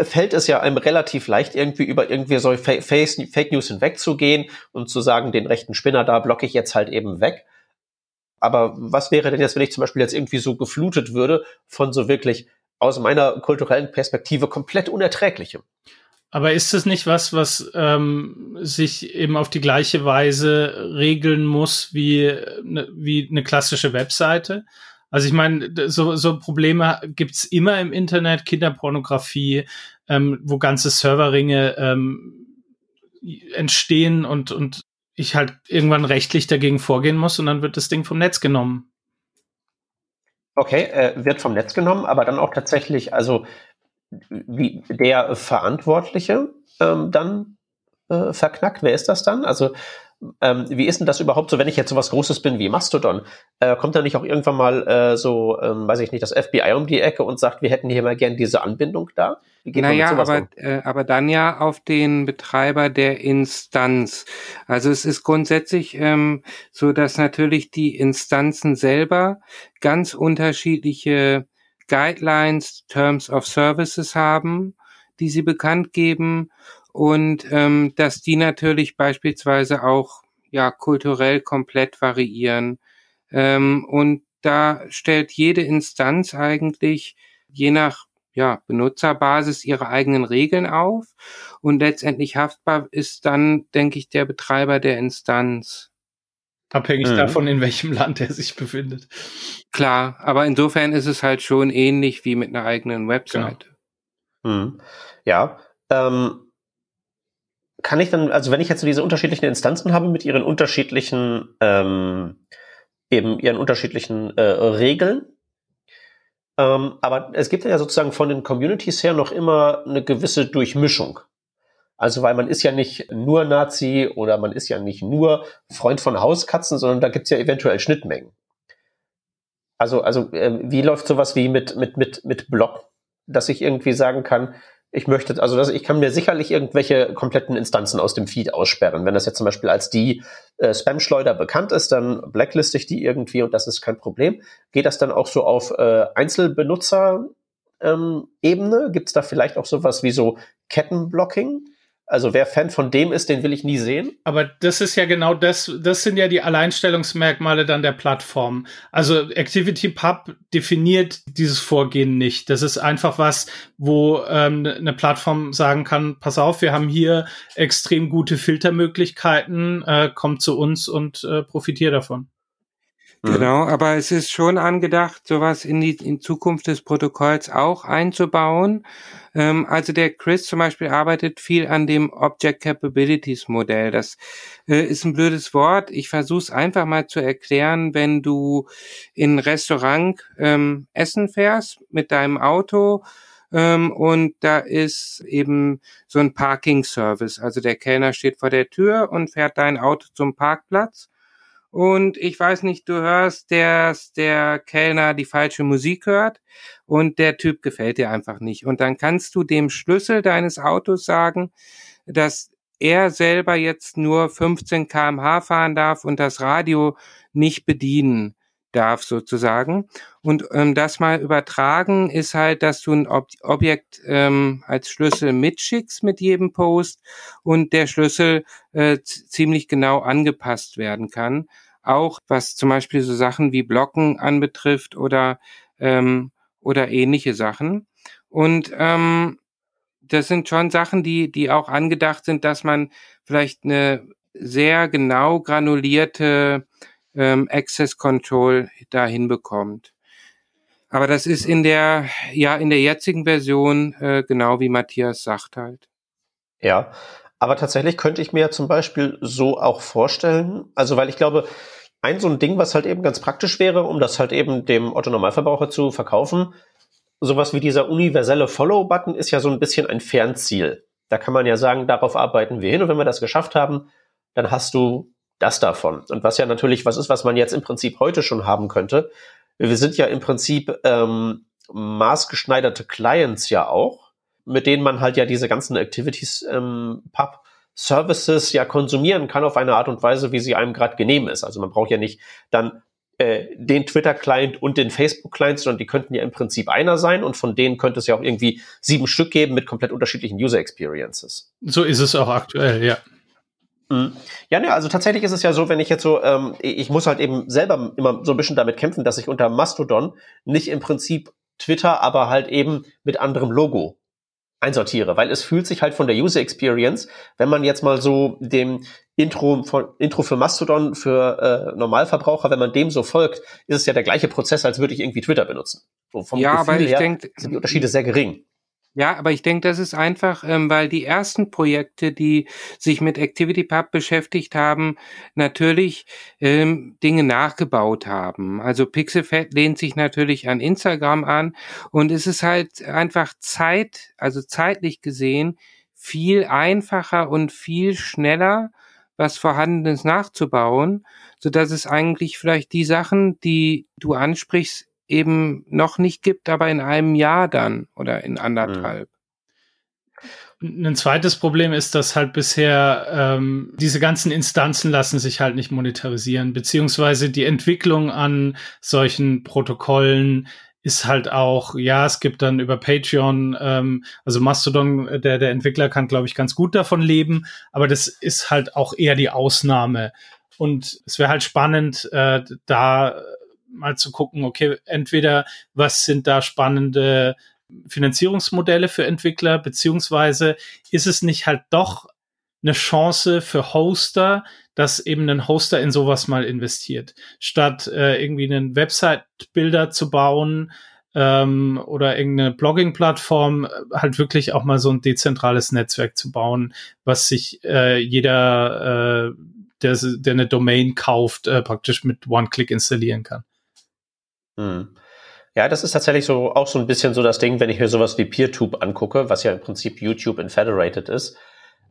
fällt es ja einem relativ leicht, irgendwie über irgendwie so Fake, News hinwegzugehen und zu sagen, den rechten Spinner da blocke ich jetzt halt eben weg. Aber was wäre denn jetzt, wenn ich zum Beispiel jetzt irgendwie so geflutet würde von so wirklich aus meiner kulturellen Perspektive komplett unerträglichem? Aber ist es nicht was, was ähm, sich eben auf die gleiche Weise regeln muss wie, ne, wie eine klassische Webseite? Also ich meine, so, so Probleme gibt's immer im Internet, Kinderpornografie, ähm, wo ganze Serverringe ähm, entstehen und, und ich halt irgendwann rechtlich dagegen vorgehen muss und dann wird das Ding vom Netz genommen. Okay, äh, wird vom Netz genommen, aber dann auch tatsächlich, also wie der Verantwortliche ähm, dann äh, verknackt. Wer ist das dann? Also ähm, wie ist denn das überhaupt so, wenn ich jetzt so was Großes bin wie Mastodon? Äh, kommt da nicht auch irgendwann mal äh, so, ähm, weiß ich nicht, das FBI um die Ecke und sagt, wir hätten hier mal gern diese Anbindung da? naja, aber, um? äh, aber dann ja auf den Betreiber der Instanz. Also es ist grundsätzlich ähm, so, dass natürlich die Instanzen selber ganz unterschiedliche Guidelines, Terms of Services haben, die sie bekannt geben und ähm, dass die natürlich beispielsweise auch ja kulturell komplett variieren. Ähm, und da stellt jede Instanz eigentlich je nach ja, Benutzerbasis ihre eigenen Regeln auf und letztendlich haftbar ist dann, denke ich, der Betreiber der Instanz. Abhängig mhm. davon, in welchem Land er sich befindet. Klar, aber insofern ist es halt schon ähnlich wie mit einer eigenen Webseite. Genau. Mhm. Ja, ähm, kann ich dann, also wenn ich jetzt so diese unterschiedlichen Instanzen habe mit ihren unterschiedlichen, ähm, eben ihren unterschiedlichen äh, Regeln, ähm, aber es gibt ja sozusagen von den Communities her noch immer eine gewisse Durchmischung. Also weil man ist ja nicht nur Nazi oder man ist ja nicht nur Freund von Hauskatzen, sondern da gibt's ja eventuell Schnittmengen. Also, also äh, wie läuft sowas wie mit, mit, mit, mit Blog, dass ich irgendwie sagen kann, ich möchte, also das, ich kann mir sicherlich irgendwelche kompletten Instanzen aus dem Feed aussperren. Wenn das jetzt zum Beispiel als die äh, Spam-Schleuder bekannt ist, dann blackliste ich die irgendwie und das ist kein Problem. Geht das dann auch so auf äh, Einzelbenutzer-Ebene? Ähm, Gibt es da vielleicht auch sowas wie so Kettenblocking? Also wer Fan von dem ist, den will ich nie sehen. Aber das ist ja genau das, das sind ja die Alleinstellungsmerkmale dann der Plattform. Also ActivityPub definiert dieses Vorgehen nicht. Das ist einfach was, wo ähm, eine Plattform sagen kann, pass auf, wir haben hier extrem gute Filtermöglichkeiten, äh, kommt zu uns und äh, profitiert davon. Genau, aber es ist schon angedacht, sowas in die in Zukunft des Protokolls auch einzubauen. Ähm, also der Chris zum Beispiel arbeitet viel an dem Object Capabilities Modell. Das äh, ist ein blödes Wort. Ich versuche es einfach mal zu erklären, wenn du in ein Restaurant ähm, essen fährst mit deinem Auto. Ähm, und da ist eben so ein Parking Service. Also der Kellner steht vor der Tür und fährt dein Auto zum Parkplatz und ich weiß nicht, du hörst, dass der Kellner die falsche Musik hört und der Typ gefällt dir einfach nicht. Und dann kannst du dem Schlüssel deines Autos sagen, dass er selber jetzt nur 15 kmh fahren darf und das Radio nicht bedienen darf sozusagen. Und ähm, das mal übertragen ist halt, dass du ein Ob Objekt ähm, als Schlüssel mitschickst mit jedem Post und der Schlüssel äh, ziemlich genau angepasst werden kann. Auch was zum Beispiel so Sachen wie Blocken anbetrifft oder ähm, oder ähnliche Sachen. Und ähm, das sind schon Sachen, die, die auch angedacht sind, dass man vielleicht eine sehr genau granulierte ähm, Access Control dahin bekommt. Aber das ist in der, ja, in der jetzigen Version äh, genau wie Matthias sagt halt. Ja, aber tatsächlich könnte ich mir zum Beispiel so auch vorstellen, also weil ich glaube, ein so ein Ding, was halt eben ganz praktisch wäre, um das halt eben dem Otto-Normalverbraucher zu verkaufen, sowas wie dieser universelle Follow-Button ist ja so ein bisschen ein Fernziel. Da kann man ja sagen, darauf arbeiten wir hin und wenn wir das geschafft haben, dann hast du das davon. Und was ja natürlich was ist, was man jetzt im Prinzip heute schon haben könnte. Wir sind ja im Prinzip ähm, maßgeschneiderte Clients ja auch, mit denen man halt ja diese ganzen Activities ähm, Pub Services ja konsumieren kann auf eine Art und Weise, wie sie einem gerade genehm ist. Also man braucht ja nicht dann äh, den Twitter-Client und den Facebook-Client, sondern die könnten ja im Prinzip einer sein und von denen könnte es ja auch irgendwie sieben Stück geben mit komplett unterschiedlichen User-Experiences. So ist es auch aktuell, ja. Mhm. Ja, ne, also tatsächlich ist es ja so, wenn ich jetzt so, ähm, ich muss halt eben selber immer so ein bisschen damit kämpfen, dass ich unter Mastodon nicht im Prinzip Twitter, aber halt eben mit anderem Logo einsortiere, weil es fühlt sich halt von der User Experience, wenn man jetzt mal so dem Intro von Intro für Mastodon für äh, Normalverbraucher, wenn man dem so folgt, ist es ja der gleiche Prozess, als würde ich irgendwie Twitter benutzen. So vom ja, Gefühl aber ich denke, sind die Unterschiede sehr gering. Ja, aber ich denke, das ist einfach, ähm, weil die ersten Projekte, die sich mit ActivityPub beschäftigt haben, natürlich ähm, Dinge nachgebaut haben. Also Pixelfed lehnt sich natürlich an Instagram an und es ist halt einfach Zeit, also zeitlich gesehen, viel einfacher und viel schneller, was Vorhandenes nachzubauen, so dass es eigentlich vielleicht die Sachen, die du ansprichst, eben noch nicht gibt, aber in einem Jahr dann oder in anderthalb. Ein zweites Problem ist, dass halt bisher ähm, diese ganzen Instanzen lassen sich halt nicht monetarisieren, beziehungsweise die Entwicklung an solchen Protokollen ist halt auch, ja, es gibt dann über Patreon, ähm, also Mastodon, der, der Entwickler kann, glaube ich, ganz gut davon leben, aber das ist halt auch eher die Ausnahme. Und es wäre halt spannend, äh, da mal zu gucken, okay, entweder was sind da spannende Finanzierungsmodelle für Entwickler, beziehungsweise ist es nicht halt doch eine Chance für Hoster, dass eben ein Hoster in sowas mal investiert, statt äh, irgendwie einen Website-Bilder zu bauen ähm, oder irgendeine Blogging-Plattform, äh, halt wirklich auch mal so ein dezentrales Netzwerk zu bauen, was sich äh, jeder, äh, der, der eine Domain kauft, äh, praktisch mit One-Click installieren kann. Hm. Ja, das ist tatsächlich so auch so ein bisschen so das Ding, wenn ich mir sowas wie PeerTube angucke, was ja im Prinzip YouTube in Federated ist.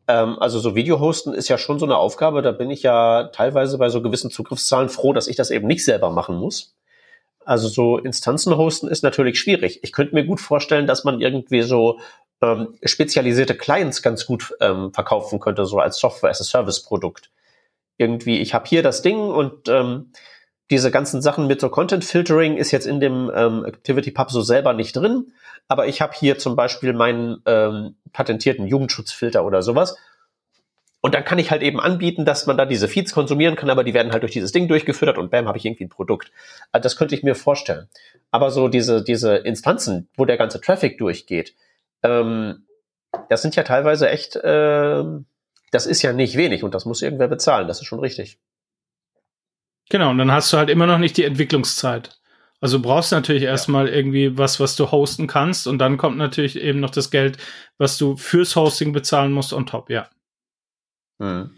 Ähm, also so Video-Hosten ist ja schon so eine Aufgabe, da bin ich ja teilweise bei so gewissen Zugriffszahlen froh, dass ich das eben nicht selber machen muss. Also so Instanzen hosten ist natürlich schwierig. Ich könnte mir gut vorstellen, dass man irgendwie so ähm, spezialisierte Clients ganz gut ähm, verkaufen könnte, so als Software-as-a-Service-Produkt. Irgendwie, ich habe hier das Ding und ähm, diese ganzen Sachen mit so Content Filtering ist jetzt in dem ähm, Activity Pub so selber nicht drin, aber ich habe hier zum Beispiel meinen ähm, patentierten Jugendschutzfilter oder sowas. Und dann kann ich halt eben anbieten, dass man da diese Feeds konsumieren kann, aber die werden halt durch dieses Ding durchgefüttert und bam, habe ich irgendwie ein Produkt. Also das könnte ich mir vorstellen. Aber so diese, diese Instanzen, wo der ganze Traffic durchgeht, ähm, das sind ja teilweise echt, äh, das ist ja nicht wenig und das muss irgendwer bezahlen, das ist schon richtig. Genau, und dann hast du halt immer noch nicht die Entwicklungszeit. Also brauchst du natürlich ja. erstmal irgendwie was, was du hosten kannst und dann kommt natürlich eben noch das Geld, was du fürs Hosting bezahlen musst on top, ja. Mhm.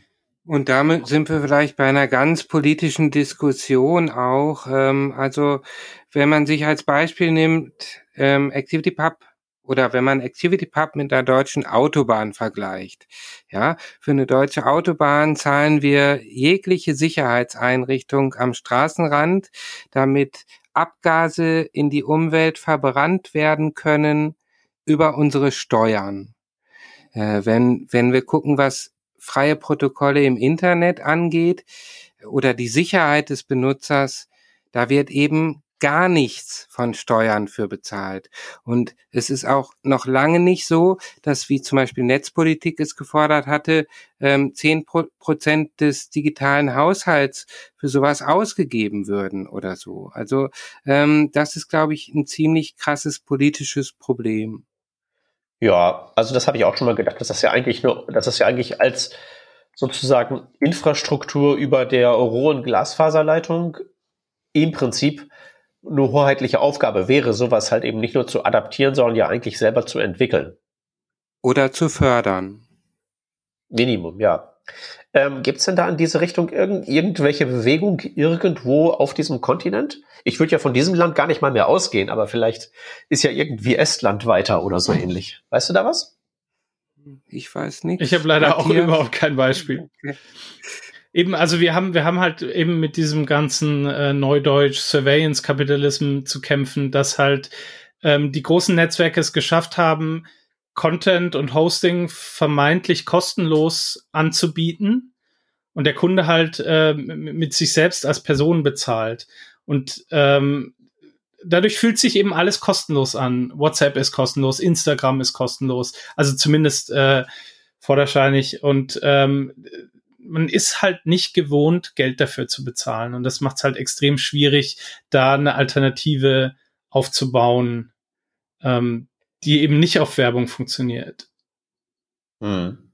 Und damit sind wir vielleicht bei einer ganz politischen Diskussion auch. Ähm, also wenn man sich als Beispiel nimmt, ähm, ActivityPub oder wenn man ActivityPub mit einer deutschen Autobahn vergleicht. Ja, für eine deutsche Autobahn zahlen wir jegliche Sicherheitseinrichtung am Straßenrand, damit Abgase in die Umwelt verbrannt werden können über unsere Steuern. Äh, wenn, wenn wir gucken, was freie Protokolle im Internet angeht oder die Sicherheit des Benutzers, da wird eben gar nichts von Steuern für bezahlt. Und es ist auch noch lange nicht so, dass wie zum Beispiel Netzpolitik es gefordert hatte, ähm, zehn Prozent des digitalen Haushalts für sowas ausgegeben würden oder so. Also ähm, das ist, glaube ich, ein ziemlich krasses politisches Problem. Ja, also das habe ich auch schon mal gedacht, dass das ja eigentlich nur, dass das ja eigentlich als sozusagen Infrastruktur über der Rohren Glasfaserleitung im Prinzip eine hoheitliche Aufgabe wäre, sowas halt eben nicht nur zu adaptieren, sondern ja eigentlich selber zu entwickeln. Oder zu fördern. Minimum, ja. Ähm, Gibt es denn da in diese Richtung irgend, irgendwelche Bewegung irgendwo auf diesem Kontinent? Ich würde ja von diesem Land gar nicht mal mehr ausgehen, aber vielleicht ist ja irgendwie Estland weiter oder so ähnlich. Weißt du da was? Ich weiß nicht. Ich habe leider auch überhaupt kein Beispiel. Okay. Eben, also wir haben, wir haben halt eben mit diesem ganzen äh, Neudeutsch Surveillance Kapitalism zu kämpfen, dass halt ähm, die großen Netzwerke es geschafft haben, Content und Hosting vermeintlich kostenlos anzubieten und der Kunde halt äh, mit sich selbst als Person bezahlt. Und ähm, dadurch fühlt sich eben alles kostenlos an. WhatsApp ist kostenlos, Instagram ist kostenlos, also zumindest äh, vorderscheinig. Und ähm, man ist halt nicht gewohnt, Geld dafür zu bezahlen. Und das macht es halt extrem schwierig, da eine Alternative aufzubauen, ähm, die eben nicht auf Werbung funktioniert. Hm.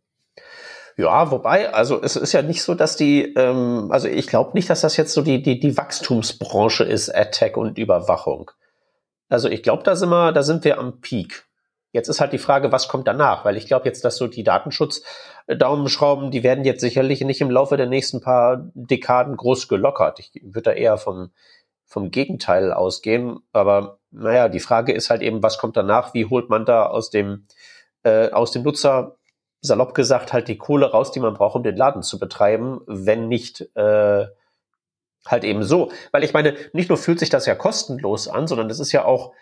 Ja, wobei, also es ist ja nicht so, dass die, ähm, also ich glaube nicht, dass das jetzt so die, die, die Wachstumsbranche ist, AdTech und Überwachung. Also ich glaube, da sind wir, da sind wir am Peak. Jetzt ist halt die Frage, was kommt danach? Weil ich glaube jetzt, dass so die Datenschutz-Daumenschrauben, die werden jetzt sicherlich nicht im Laufe der nächsten paar Dekaden groß gelockert. Ich würde da eher vom, vom Gegenteil ausgehen. Aber naja, die Frage ist halt eben, was kommt danach? Wie holt man da aus dem, äh, aus dem Nutzer salopp gesagt halt die Kohle raus, die man braucht, um den Laden zu betreiben, wenn nicht äh, halt eben so. Weil ich meine, nicht nur fühlt sich das ja kostenlos an, sondern das ist ja auch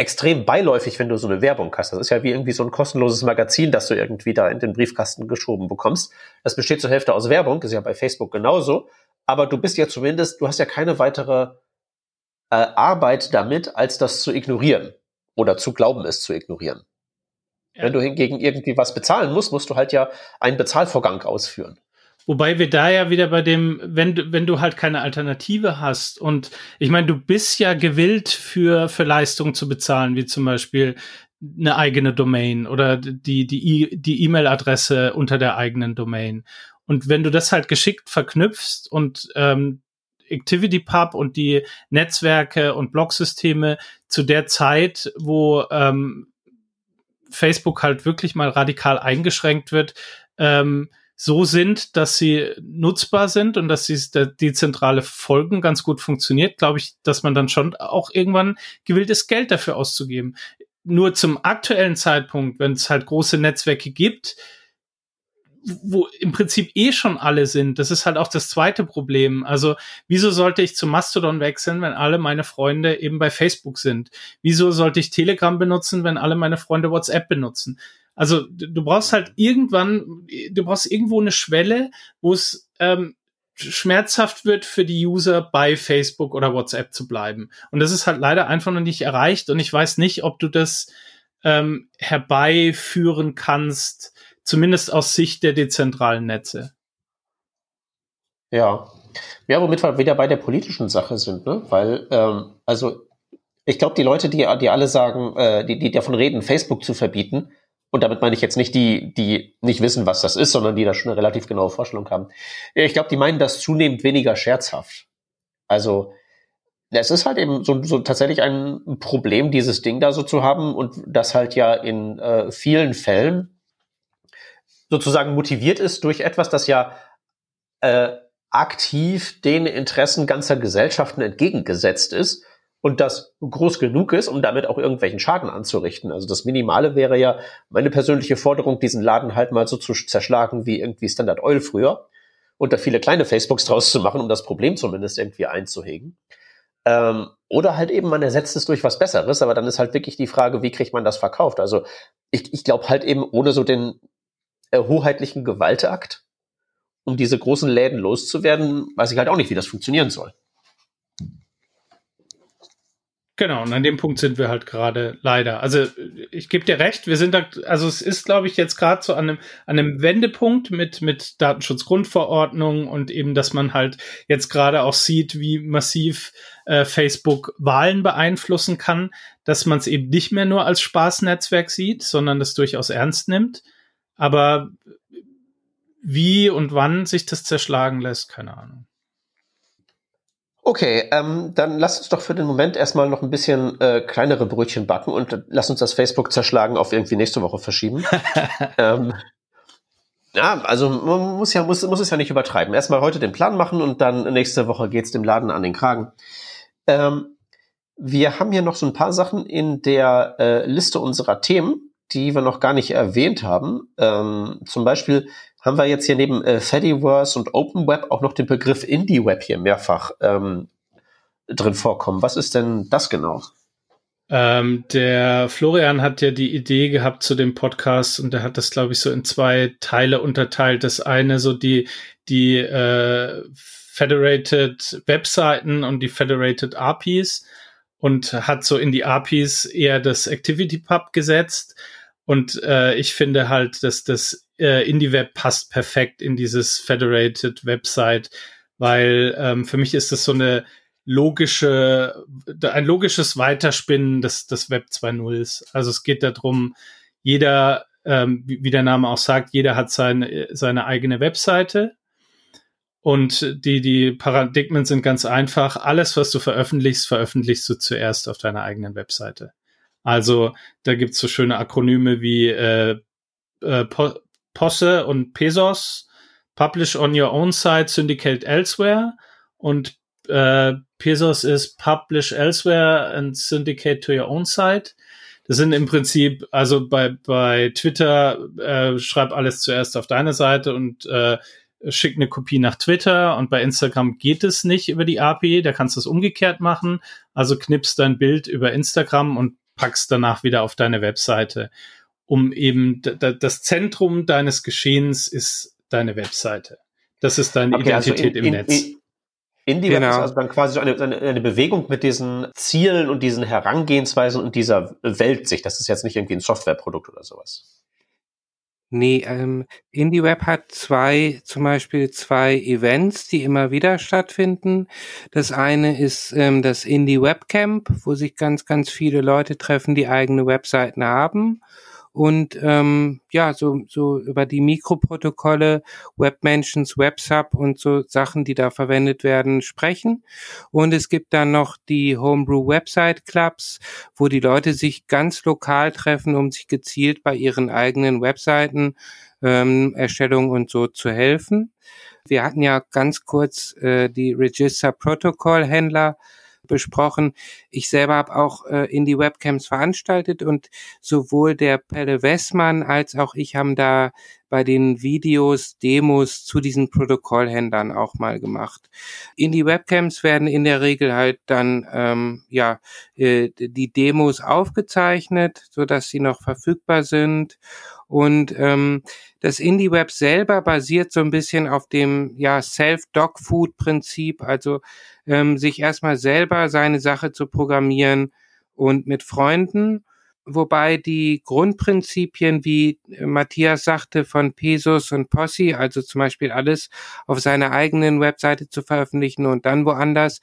extrem beiläufig, wenn du so eine Werbung hast. Das ist ja wie irgendwie so ein kostenloses Magazin, das du irgendwie da in den Briefkasten geschoben bekommst. Das besteht zur Hälfte aus Werbung, ist ja bei Facebook genauso. Aber du bist ja zumindest, du hast ja keine weitere äh, Arbeit damit, als das zu ignorieren oder zu glauben, es zu ignorieren. Ja. Wenn du hingegen irgendwie was bezahlen musst, musst du halt ja einen Bezahlvorgang ausführen. Wobei wir da ja wieder bei dem, wenn du, wenn du halt keine Alternative hast und ich meine, du bist ja gewillt für, für Leistungen zu bezahlen, wie zum Beispiel eine eigene Domain oder die, die, die E-Mail-Adresse unter der eigenen Domain. Und wenn du das halt geschickt verknüpfst und ähm, ActivityPub und die Netzwerke und Blogsysteme zu der Zeit, wo ähm, Facebook halt wirklich mal radikal eingeschränkt wird, ähm, so sind, dass sie nutzbar sind und dass sie der dezentrale Folgen ganz gut funktioniert, glaube ich, dass man dann schon auch irgendwann gewillt ist, Geld dafür auszugeben. Nur zum aktuellen Zeitpunkt, wenn es halt große Netzwerke gibt, wo im Prinzip eh schon alle sind. Das ist halt auch das zweite Problem. Also, wieso sollte ich zu Mastodon wechseln, wenn alle meine Freunde eben bei Facebook sind? Wieso sollte ich Telegram benutzen, wenn alle meine Freunde WhatsApp benutzen? Also, du brauchst halt irgendwann, du brauchst irgendwo eine Schwelle, wo es ähm, schmerzhaft wird für die User bei Facebook oder WhatsApp zu bleiben. Und das ist halt leider einfach noch nicht erreicht. Und ich weiß nicht, ob du das ähm, herbeiführen kannst, zumindest aus Sicht der dezentralen Netze. Ja. Ja, womit wir wieder bei der politischen Sache sind, ne? Weil, ähm, also ich glaube, die Leute, die, die alle sagen, äh, die, die davon reden, Facebook zu verbieten, und damit meine ich jetzt nicht die, die nicht wissen, was das ist, sondern die da schon eine relativ genaue Vorstellung haben. Ich glaube, die meinen das zunehmend weniger scherzhaft. Also, es ist halt eben so, so tatsächlich ein Problem, dieses Ding da so zu haben und das halt ja in äh, vielen Fällen sozusagen motiviert ist durch etwas, das ja äh, aktiv den Interessen ganzer Gesellschaften entgegengesetzt ist und das groß genug ist, um damit auch irgendwelchen Schaden anzurichten. Also das Minimale wäre ja meine persönliche Forderung, diesen Laden halt mal so zu zerschlagen wie irgendwie Standard Oil früher und da viele kleine Facebooks draus zu machen, um das Problem zumindest irgendwie einzuhegen. Ähm, oder halt eben, man ersetzt es durch was Besseres, aber dann ist halt wirklich die Frage, wie kriegt man das verkauft? Also ich, ich glaube halt eben, ohne so den äh, hoheitlichen Gewaltakt, um diese großen Läden loszuwerden, weiß ich halt auch nicht, wie das funktionieren soll. Genau, und an dem Punkt sind wir halt gerade leider. Also ich gebe dir recht, wir sind da, also es ist, glaube ich, jetzt gerade so an einem, an einem Wendepunkt mit, mit Datenschutzgrundverordnung und eben, dass man halt jetzt gerade auch sieht, wie massiv äh, Facebook Wahlen beeinflussen kann, dass man es eben nicht mehr nur als Spaßnetzwerk sieht, sondern das durchaus ernst nimmt. Aber wie und wann sich das zerschlagen lässt, keine Ahnung. Okay, ähm, dann lass uns doch für den Moment erstmal noch ein bisschen äh, kleinere Brötchen backen und lass uns das Facebook zerschlagen auf irgendwie nächste Woche verschieben. ähm, ja, also man muss ja muss, muss es ja nicht übertreiben. Erstmal heute den Plan machen und dann nächste Woche geht's dem Laden an den Kragen. Ähm, wir haben hier noch so ein paar Sachen in der äh, Liste unserer Themen die wir noch gar nicht erwähnt haben. Ähm, zum Beispiel haben wir jetzt hier neben äh, Fediverse und Open Web auch noch den Begriff Indie Web hier mehrfach ähm, drin vorkommen. Was ist denn das genau? Ähm, der Florian hat ja die Idee gehabt zu dem Podcast und er hat das, glaube ich, so in zwei Teile unterteilt. Das eine so die, die äh, Federated Webseiten und die Federated APIs und hat so in die APIs eher das ActivityPub gesetzt. Und äh, ich finde halt, dass das äh, IndieWeb passt perfekt in dieses Federated Website, weil ähm, für mich ist das so eine logische, ein logisches Weiterspinnen des, des Web 2.0 ist. Also es geht darum, jeder, ähm, wie, wie der Name auch sagt, jeder hat seine, seine eigene Webseite. Und die, die Paradigmen sind ganz einfach. Alles, was du veröffentlichst, veröffentlichst du zuerst auf deiner eigenen Webseite. Also da gibt's so schöne Akronyme wie äh, äh, POSSE und PESOS, Publish on your own site, Syndicate elsewhere und äh, Pesos ist Publish Elsewhere and Syndicate to Your Own Site. Das sind im Prinzip, also bei, bei Twitter äh, schreib alles zuerst auf deine Seite und äh, schick eine Kopie nach Twitter und bei Instagram geht es nicht über die API, da kannst du es umgekehrt machen. Also knippst dein Bild über Instagram und packst danach wieder auf deine Webseite. Um eben das Zentrum deines Geschehens ist deine Webseite. Das ist deine okay, Identität also in, im in, Netz. Indie genau. ist also dann quasi so eine, eine, eine, Bewegung mit diesen Zielen und diesen Herangehensweisen und dieser Weltsicht. Das ist jetzt nicht irgendwie ein Softwareprodukt oder sowas. Nee, ähm, IndieWeb hat zwei, zum Beispiel zwei Events, die immer wieder stattfinden. Das eine ist ähm, das Indie Webcamp, wo sich ganz, ganz viele Leute treffen, die eigene Webseiten haben und ähm, ja, so, so über die Mikroprotokolle, Webmentions, WebSub und so Sachen, die da verwendet werden, sprechen. Und es gibt dann noch die Homebrew Website Clubs, wo die Leute sich ganz lokal treffen, um sich gezielt bei ihren eigenen Webseiten ähm, Erstellung und so zu helfen. Wir hatten ja ganz kurz äh, die Register Protocol Händler besprochen. Ich selber habe auch äh, in die Webcams veranstaltet und sowohl der Pelle Wessmann als auch ich haben da bei den Videos Demos zu diesen Protokollhändlern auch mal gemacht. In die Webcams werden in der Regel halt dann ähm, ja äh, die Demos aufgezeichnet, so dass sie noch verfügbar sind und ähm, das Indie-Web selber basiert so ein bisschen auf dem ja Self-Dog-Food-Prinzip, also ähm, sich erstmal selber seine Sache zu programmieren und mit Freunden wobei die Grundprinzipien, wie Matthias sagte, von Pesos und Posse, also zum Beispiel alles auf seiner eigenen Webseite zu veröffentlichen und dann woanders,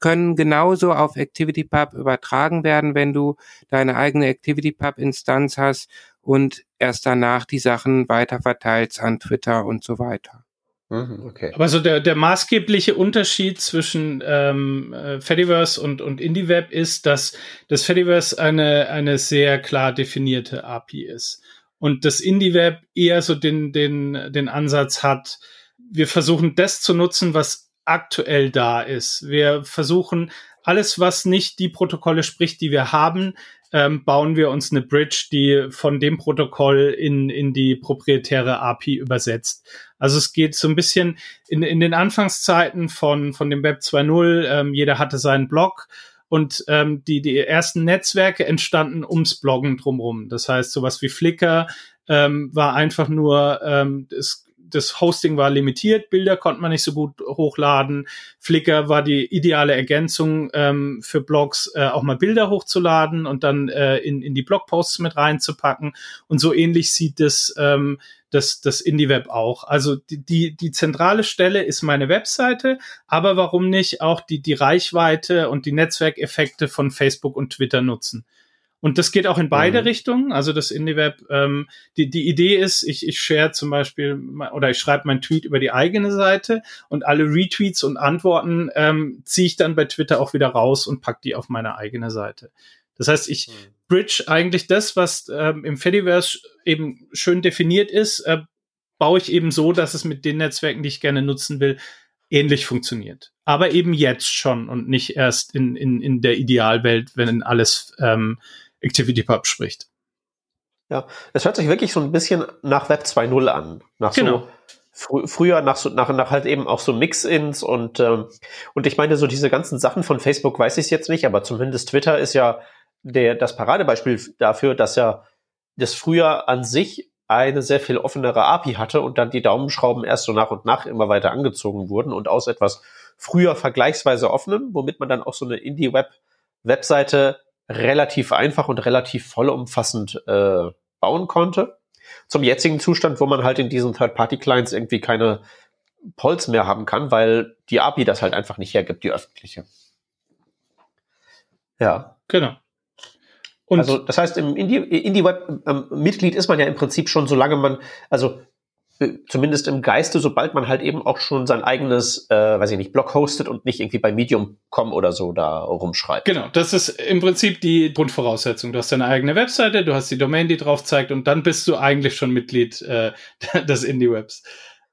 können genauso auf ActivityPub übertragen werden, wenn du deine eigene ActivityPub-Instanz hast und erst danach die Sachen weiter verteilst an Twitter und so weiter. Mhm, okay. Aber so der, der maßgebliche Unterschied zwischen ähm, äh, Fediverse und, und IndieWeb ist, dass das Fediverse eine, eine sehr klar definierte API ist. Und das IndieWeb eher so den, den, den Ansatz hat, wir versuchen das zu nutzen, was aktuell da ist. Wir versuchen alles, was nicht die Protokolle spricht, die wir haben, ähm, bauen wir uns eine Bridge, die von dem Protokoll in, in die proprietäre API übersetzt. Also es geht so ein bisschen in, in den Anfangszeiten von, von dem Web 2.0, ähm, jeder hatte seinen Blog und ähm, die, die ersten Netzwerke entstanden ums Bloggen drumherum. Das heißt, sowas wie Flickr ähm, war einfach nur, ähm, es das Hosting war limitiert, Bilder konnte man nicht so gut hochladen. Flickr war die ideale Ergänzung ähm, für Blogs, äh, auch mal Bilder hochzuladen und dann äh, in, in die Blogposts mit reinzupacken. Und so ähnlich sieht das, ähm, das, das IndieWeb auch. Also die, die, die zentrale Stelle ist meine Webseite, aber warum nicht auch die, die Reichweite und die Netzwerkeffekte von Facebook und Twitter nutzen? Und das geht auch in beide mhm. Richtungen. Also das IndieWeb, ähm, die, die Idee ist, ich, ich share zum Beispiel oder ich schreibe meinen Tweet über die eigene Seite und alle Retweets und Antworten ähm, ziehe ich dann bei Twitter auch wieder raus und pack die auf meine eigene Seite. Das heißt, ich mhm. bridge eigentlich das, was ähm, im Fediverse eben schön definiert ist, äh, baue ich eben so, dass es mit den Netzwerken, die ich gerne nutzen will, ähnlich funktioniert. Aber eben jetzt schon und nicht erst in, in, in der Idealwelt, wenn alles ähm, ActivityPub spricht. Ja, es hört sich wirklich so ein bisschen nach Web 2.0 an. Nach genau. so fr früher nach so nach, nach halt eben auch so Mix-ins und ähm, und ich meine so diese ganzen Sachen von Facebook weiß ich jetzt nicht, aber zumindest Twitter ist ja der das Paradebeispiel dafür, dass ja das früher an sich eine sehr viel offenere API hatte und dann die Daumenschrauben erst so nach und nach immer weiter angezogen wurden und aus etwas früher vergleichsweise offenem, womit man dann auch so eine Indie-Web-Webseite relativ einfach und relativ vollumfassend äh, bauen konnte. Zum jetzigen Zustand, wo man halt in diesen Third-Party-Clients irgendwie keine Polls mehr haben kann, weil die API das halt einfach nicht hergibt, die öffentliche. Ja. Genau. Und also das heißt, im Indie-Web-Mitglied ähm, ist man ja im Prinzip schon, solange man, also zumindest im Geiste, sobald man halt eben auch schon sein eigenes, äh, weiß ich nicht, Blog hostet und nicht irgendwie bei Medium.com oder so da rumschreibt. Genau, das ist im Prinzip die Grundvoraussetzung. Du hast deine eigene Webseite, du hast die Domain, die drauf zeigt und dann bist du eigentlich schon Mitglied äh, des Indie-Webs.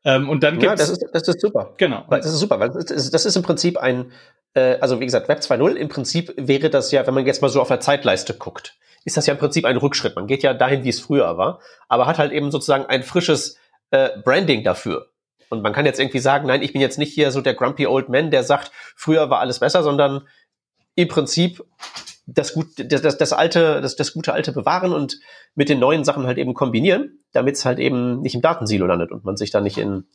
Ähm, und dann gibt's, ja, das ist, das ist super. Genau. Das ist super, weil das ist, das ist im Prinzip ein, äh, also wie gesagt, Web 2.0, im Prinzip wäre das ja, wenn man jetzt mal so auf der Zeitleiste guckt, ist das ja im Prinzip ein Rückschritt. Man geht ja dahin, wie es früher war, aber hat halt eben sozusagen ein frisches äh, Branding dafür. Und man kann jetzt irgendwie sagen, nein, ich bin jetzt nicht hier so der grumpy old man, der sagt, früher war alles besser, sondern im Prinzip das, gut, das, das, das alte, das, das gute alte bewahren und mit den neuen Sachen halt eben kombinieren, damit es halt eben nicht im Datensilo landet und man sich da nicht in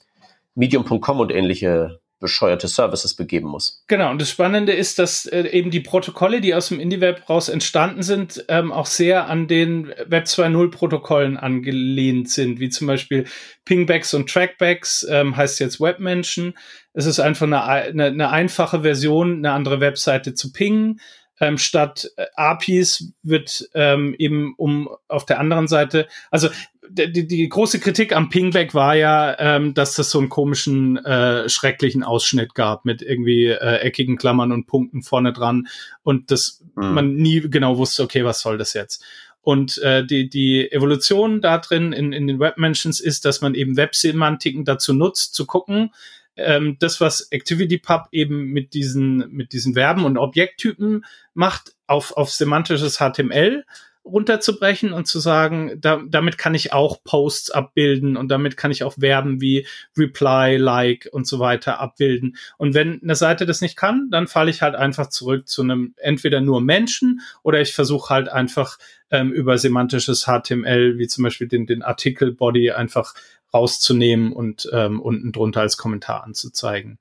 medium.com und ähnliche bescheuerte Services begeben muss. Genau, und das Spannende ist, dass äh, eben die Protokolle, die aus dem IndieWeb raus entstanden sind, ähm, auch sehr an den Web 2.0 Protokollen angelehnt sind, wie zum Beispiel Pingbacks und Trackbacks, ähm, heißt jetzt Webmention. Es ist einfach eine, eine, eine einfache Version, eine andere Webseite zu pingen ähm, statt äh, APIs wird ähm, eben um auf der anderen Seite, also die, die große Kritik am Pingback war ja, ähm, dass das so einen komischen, äh, schrecklichen Ausschnitt gab mit irgendwie äh, eckigen Klammern und Punkten vorne dran und das mhm. man nie genau wusste, okay, was soll das jetzt? Und äh, die, die Evolution da drin in, in den Webmentions ist, dass man eben Websemantiken dazu nutzt, zu gucken, ähm, das, was ActivityPub eben mit diesen, mit diesen Verben und Objekttypen macht, auf, auf semantisches HTML runterzubrechen und zu sagen, da, damit kann ich auch Posts abbilden und damit kann ich auch Verben wie Reply, Like und so weiter abbilden. Und wenn eine Seite das nicht kann, dann falle ich halt einfach zurück zu einem entweder nur Menschen oder ich versuche halt einfach ähm, über semantisches HTML, wie zum Beispiel den, den Artikel-Body einfach rauszunehmen und ähm, unten drunter als Kommentar anzuzeigen.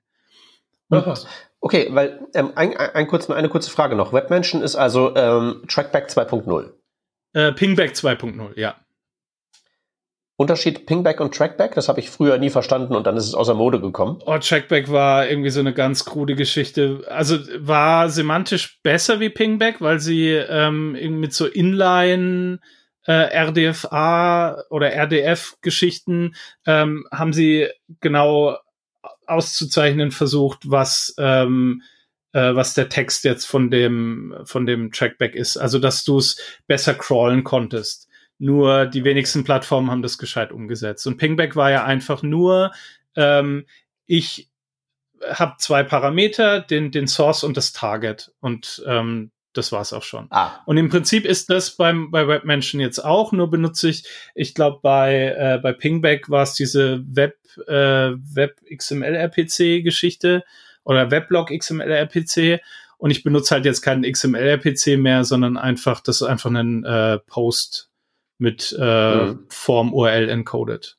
Und okay, weil ähm, ein, ein kurz, eine kurze Frage noch. Webmention ist also ähm, Trackback 2.0. Äh, Pingback 2.0, ja. Unterschied Pingback und Trackback, das habe ich früher nie verstanden und dann ist es außer Mode gekommen. Oh, Trackback war irgendwie so eine ganz krude Geschichte. Also war semantisch besser wie Pingback, weil sie ähm, mit so Inline äh, RDFA oder RDF-Geschichten ähm, haben sie genau auszuzeichnen versucht, was ähm, äh, was der Text jetzt von dem von dem Trackback ist. Also dass du es besser crawlen konntest. Nur die wenigsten Plattformen haben das gescheit umgesetzt. Und Pingback war ja einfach nur ähm, ich habe zwei Parameter, den den Source und das Target und ähm, das war's auch schon. Ah. Und im Prinzip ist das beim bei Webmention jetzt auch, nur benutze ich, ich glaube bei äh, bei Pingback war es diese Web äh, Web XML RPC Geschichte oder Weblog XML RPC und ich benutze halt jetzt keinen XML RPC mehr, sondern einfach das ist einfach ein äh, Post mit äh, mhm. Form URL encoded.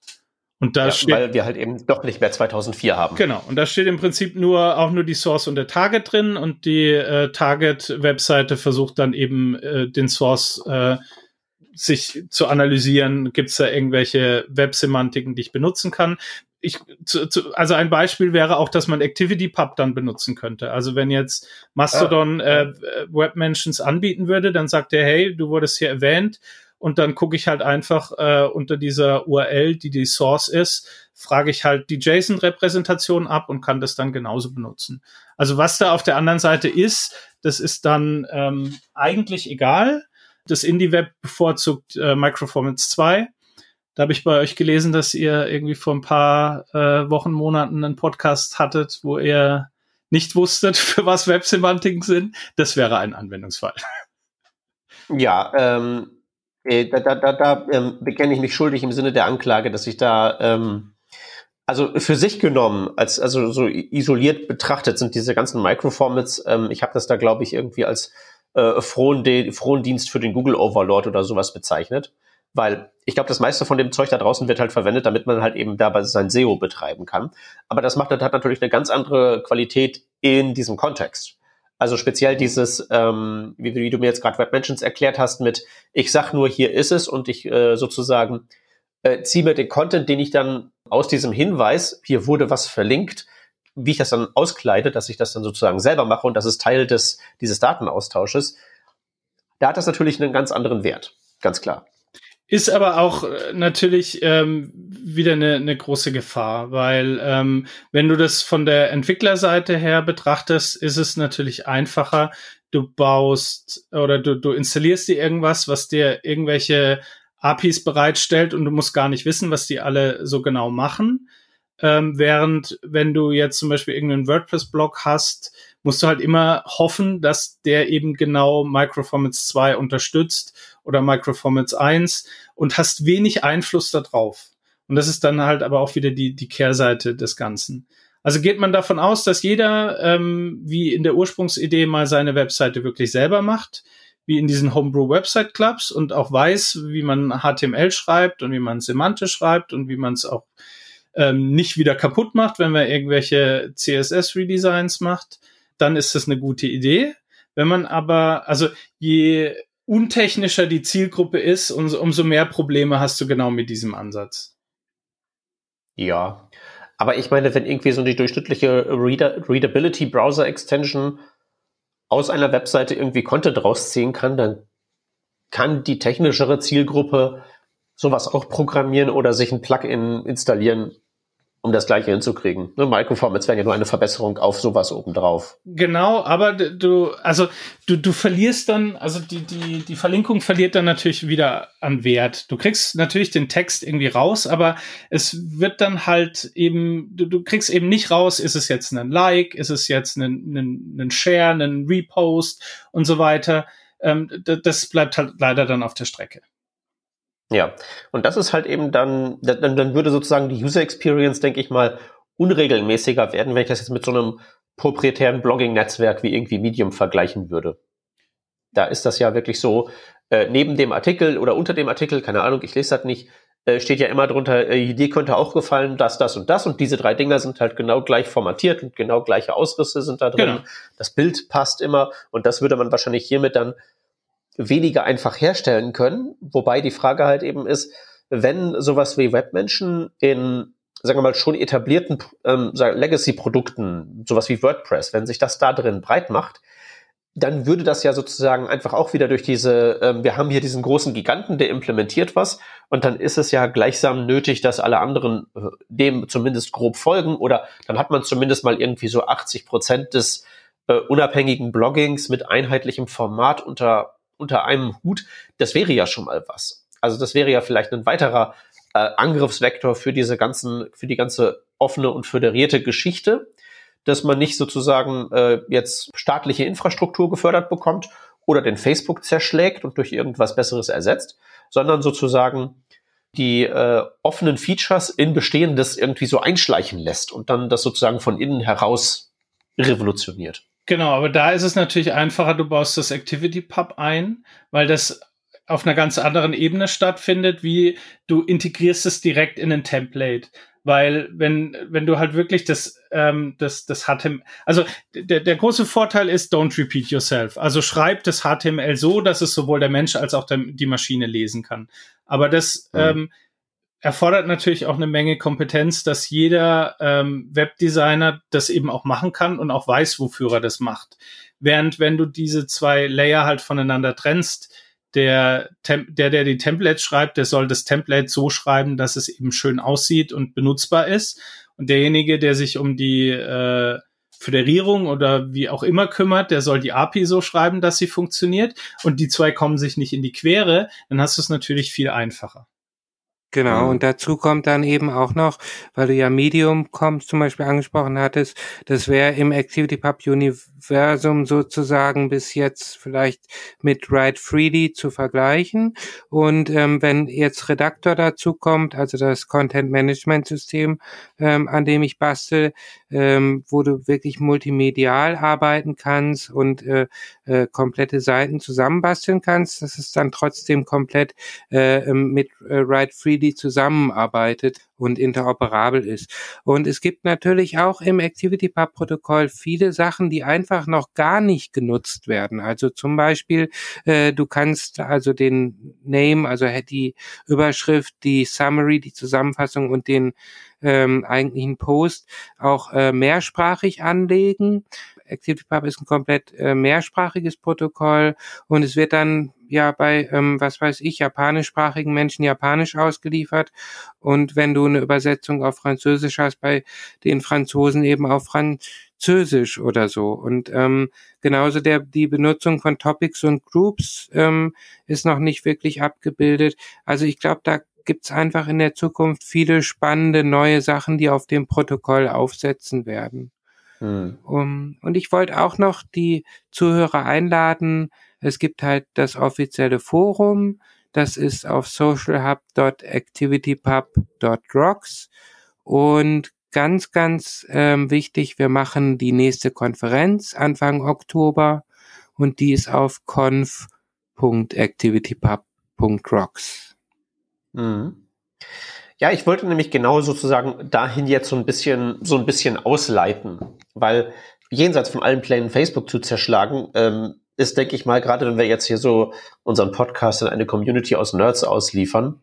Und da ja, steht, weil wir halt eben doch nicht mehr 2004 haben. Genau. Und da steht im Prinzip nur auch nur die Source und der Target drin und die äh, Target-Webseite versucht dann eben äh, den Source äh, sich zu analysieren. Gibt es da irgendwelche Websemantiken, die ich benutzen kann? Ich, zu, zu, also ein Beispiel wäre auch, dass man ActivityPub dann benutzen könnte. Also wenn jetzt Mastodon ah. äh, Webmentions anbieten würde, dann sagt er, hey, du wurdest hier erwähnt, und dann gucke ich halt einfach äh, unter dieser URL, die die Source ist, frage ich halt die JSON-Repräsentation ab und kann das dann genauso benutzen. Also was da auf der anderen Seite ist, das ist dann ähm, eigentlich egal. Das IndieWeb bevorzugt äh, Microformance 2. Da habe ich bei euch gelesen, dass ihr irgendwie vor ein paar äh, Wochen, Monaten einen Podcast hattet, wo ihr nicht wusstet, für was Websemantiken sind. Das wäre ein Anwendungsfall. Ja, ähm, Äh, da da, da, da ähm, bekenne ich mich schuldig im Sinne der Anklage, dass ich da, ähm, also für sich genommen, als also so isoliert betrachtet sind diese ganzen Microformats, ähm, ich habe das da, glaube ich, irgendwie als äh, frohen, frohen Dienst für den Google Overlord oder sowas bezeichnet. Weil ich glaube, das meiste von dem Zeug da draußen wird halt verwendet, damit man halt eben dabei sein SEO betreiben kann. Aber das macht, das hat natürlich eine ganz andere Qualität in diesem Kontext. Also speziell dieses, ähm, wie, wie du mir jetzt gerade Webmentions erklärt hast, mit ich sag nur, hier ist es und ich äh, sozusagen äh, ziehe mir den Content, den ich dann aus diesem Hinweis, hier wurde was verlinkt, wie ich das dann auskleide, dass ich das dann sozusagen selber mache und das ist Teil des, dieses Datenaustausches, da hat das natürlich einen ganz anderen Wert, ganz klar. Ist aber auch äh, natürlich ähm, wieder eine, eine große Gefahr, weil ähm, wenn du das von der Entwicklerseite her betrachtest, ist es natürlich einfacher. Du baust oder du, du installierst dir irgendwas, was dir irgendwelche APIs bereitstellt und du musst gar nicht wissen, was die alle so genau machen. Ähm, während wenn du jetzt zum Beispiel irgendeinen WordPress-Blog hast, musst du halt immer hoffen, dass der eben genau Microformats 2 unterstützt oder Microformats 1 und hast wenig Einfluss darauf. Und das ist dann halt aber auch wieder die, die Kehrseite des Ganzen. Also geht man davon aus, dass jeder, ähm, wie in der Ursprungsidee, mal seine Webseite wirklich selber macht, wie in diesen Homebrew Website Clubs und auch weiß, wie man HTML schreibt und wie man semantisch schreibt und wie man es auch ähm, nicht wieder kaputt macht, wenn man irgendwelche CSS-Redesigns macht dann ist das eine gute Idee. Wenn man aber, also je untechnischer die Zielgruppe ist, umso, mehr Probleme hast du genau mit diesem Ansatz. Ja, aber ich meine, wenn irgendwie so die durchschnittliche Reader Readability Browser Extension aus einer Webseite irgendwie Content rausziehen kann, dann kann die technischere Zielgruppe sowas auch programmieren oder sich ein Plugin installieren, um das Gleiche hinzukriegen. Ne, Microformats wären ja nur eine Verbesserung auf sowas obendrauf. Genau, aber du, also du, du verlierst dann, also die, die, die Verlinkung verliert dann natürlich wieder an Wert. Du kriegst natürlich den Text irgendwie raus, aber es wird dann halt eben, du, du kriegst eben nicht raus, ist es jetzt ein Like, ist es jetzt ein, ein, ein Share, ein Repost und so weiter. Ähm, das bleibt halt leider dann auf der Strecke. Ja, und das ist halt eben dann, dann, dann würde sozusagen die User Experience, denke ich mal, unregelmäßiger werden, wenn ich das jetzt mit so einem proprietären Blogging-Netzwerk wie irgendwie Medium vergleichen würde. Da ist das ja wirklich so, äh, neben dem Artikel oder unter dem Artikel, keine Ahnung, ich lese das nicht, äh, steht ja immer drunter, äh, Idee könnte auch gefallen, das, das und das und diese drei Dinger sind halt genau gleich formatiert und genau gleiche Ausrisse sind da drin. Genau. Das Bild passt immer und das würde man wahrscheinlich hiermit dann weniger einfach herstellen können. Wobei die Frage halt eben ist, wenn sowas wie Webmenschen in, sagen wir mal, schon etablierten ähm, Legacy-Produkten, sowas wie WordPress, wenn sich das da drin breit macht, dann würde das ja sozusagen einfach auch wieder durch diese, ähm, wir haben hier diesen großen Giganten, der implementiert was, und dann ist es ja gleichsam nötig, dass alle anderen äh, dem zumindest grob folgen, oder dann hat man zumindest mal irgendwie so 80 Prozent des äh, unabhängigen Bloggings mit einheitlichem Format unter unter einem Hut, das wäre ja schon mal was. Also das wäre ja vielleicht ein weiterer äh, Angriffsvektor für diese ganzen, für die ganze offene und föderierte Geschichte, dass man nicht sozusagen äh, jetzt staatliche Infrastruktur gefördert bekommt oder den Facebook zerschlägt und durch irgendwas Besseres ersetzt, sondern sozusagen die äh, offenen Features in Bestehendes irgendwie so einschleichen lässt und dann das sozusagen von innen heraus revolutioniert. Genau, aber da ist es natürlich einfacher, du baust das Activity Pub ein, weil das auf einer ganz anderen Ebene stattfindet, wie du integrierst es direkt in ein Template. Weil wenn, wenn du halt wirklich das, ähm, das, das HTML, also der, der große Vorteil ist, don't repeat yourself. Also schreib das HTML so, dass es sowohl der Mensch als auch der, die Maschine lesen kann. Aber das, mhm. ähm, erfordert natürlich auch eine Menge Kompetenz, dass jeder ähm, Webdesigner das eben auch machen kann und auch weiß, wofür er das macht. Während wenn du diese zwei Layer halt voneinander trennst, der, der, der die Templates schreibt, der soll das Template so schreiben, dass es eben schön aussieht und benutzbar ist. Und derjenige, der sich um die äh, Föderierung oder wie auch immer kümmert, der soll die API so schreiben, dass sie funktioniert. Und die zwei kommen sich nicht in die Quere, dann hast du es natürlich viel einfacher. Genau, und dazu kommt dann eben auch noch, weil du ja Medium kommst, zum Beispiel angesprochen hattest, das wäre im ActivityPub Universum sozusagen bis jetzt vielleicht mit Write Freely zu vergleichen. Und ähm, wenn jetzt Redaktor dazu kommt, also das Content Management System, ähm, an dem ich bastel, ähm, wo du wirklich multimedial arbeiten kannst und äh, äh, komplette Seiten zusammenbasteln kannst, dass es dann trotzdem komplett äh, mit äh, Write Freely zusammenarbeitet und interoperabel ist. Und es gibt natürlich auch im ActivityPub-Protokoll viele Sachen, die einfach noch gar nicht genutzt werden. Also zum Beispiel, äh, du kannst also den Name, also die Überschrift, die Summary, die Zusammenfassung und den ähm, eigentlichen Post auch äh, mehrsprachig anlegen. ActivityPub ist ein komplett äh, mehrsprachiges Protokoll und es wird dann ja bei, ähm, was weiß ich, japanischsprachigen Menschen japanisch ausgeliefert und wenn du eine Übersetzung auf Französisch hast, bei den Franzosen eben auf Französisch oder so. Und ähm, genauso der die Benutzung von Topics und Groups ähm, ist noch nicht wirklich abgebildet. Also ich glaube, da gibt's einfach in der Zukunft viele spannende neue Sachen, die auf dem Protokoll aufsetzen werden. Hm. Um, und ich wollte auch noch die Zuhörer einladen. Es gibt halt das offizielle Forum. Das ist auf socialhub.activitypub.rocks. Und ganz, ganz ähm, wichtig, wir machen die nächste Konferenz Anfang Oktober und die ist auf conf.activitypub.rocks. Mhm. Ja, ich wollte nämlich genau sozusagen dahin jetzt so ein bisschen, so ein bisschen ausleiten, weil jenseits von allen Plänen Facebook zu zerschlagen, ähm, ist, denke ich mal, gerade wenn wir jetzt hier so unseren Podcast in eine Community aus Nerds ausliefern,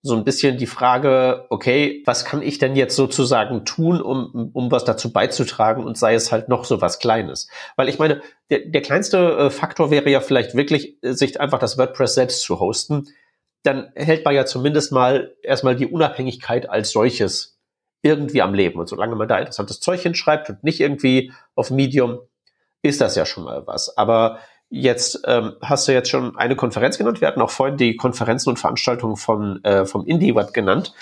so ein bisschen die Frage, okay, was kann ich denn jetzt sozusagen tun, um, um was dazu beizutragen und sei es halt noch so was Kleines? Weil ich meine, der, der kleinste äh, Faktor wäre ja vielleicht wirklich, äh, sich einfach das WordPress selbst zu hosten dann hält man ja zumindest mal erstmal die Unabhängigkeit als solches irgendwie am Leben. Und solange man da interessantes Zeug hinschreibt und nicht irgendwie auf Medium, ist das ja schon mal was. Aber jetzt ähm, hast du jetzt schon eine Konferenz genannt. Wir hatten auch vorhin die Konferenzen und Veranstaltungen von, äh, vom Indie-Web genannt.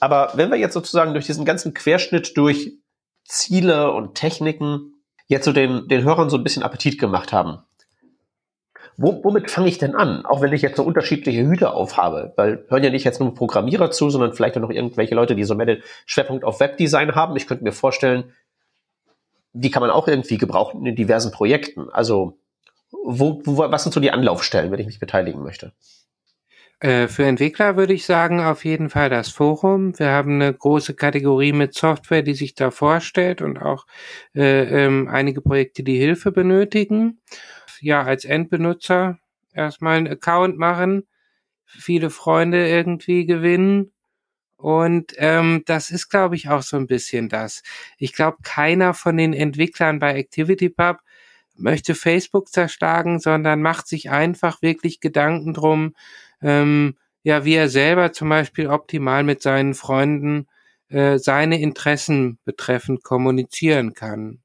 Aber wenn wir jetzt sozusagen durch diesen ganzen Querschnitt durch Ziele und Techniken jetzt so den, den Hörern so ein bisschen Appetit gemacht haben, wo, womit fange ich denn an? Auch wenn ich jetzt so unterschiedliche Hüte aufhabe, weil hören ja nicht jetzt nur Programmierer zu, sondern vielleicht auch noch irgendwelche Leute, die so den Schwerpunkt auf Webdesign haben. Ich könnte mir vorstellen, die kann man auch irgendwie gebrauchen in diversen Projekten. Also, wo, wo, was sind so die Anlaufstellen, wenn ich mich beteiligen möchte? Äh, für Entwickler würde ich sagen, auf jeden Fall das Forum. Wir haben eine große Kategorie mit Software, die sich da vorstellt und auch äh, ähm, einige Projekte, die Hilfe benötigen ja als Endbenutzer erstmal einen Account machen, viele Freunde irgendwie gewinnen. Und ähm, das ist, glaube ich, auch so ein bisschen das. Ich glaube, keiner von den Entwicklern bei ActivityPub möchte Facebook zerschlagen, sondern macht sich einfach wirklich Gedanken drum, ähm, ja, wie er selber zum Beispiel optimal mit seinen Freunden äh, seine Interessen betreffend kommunizieren kann.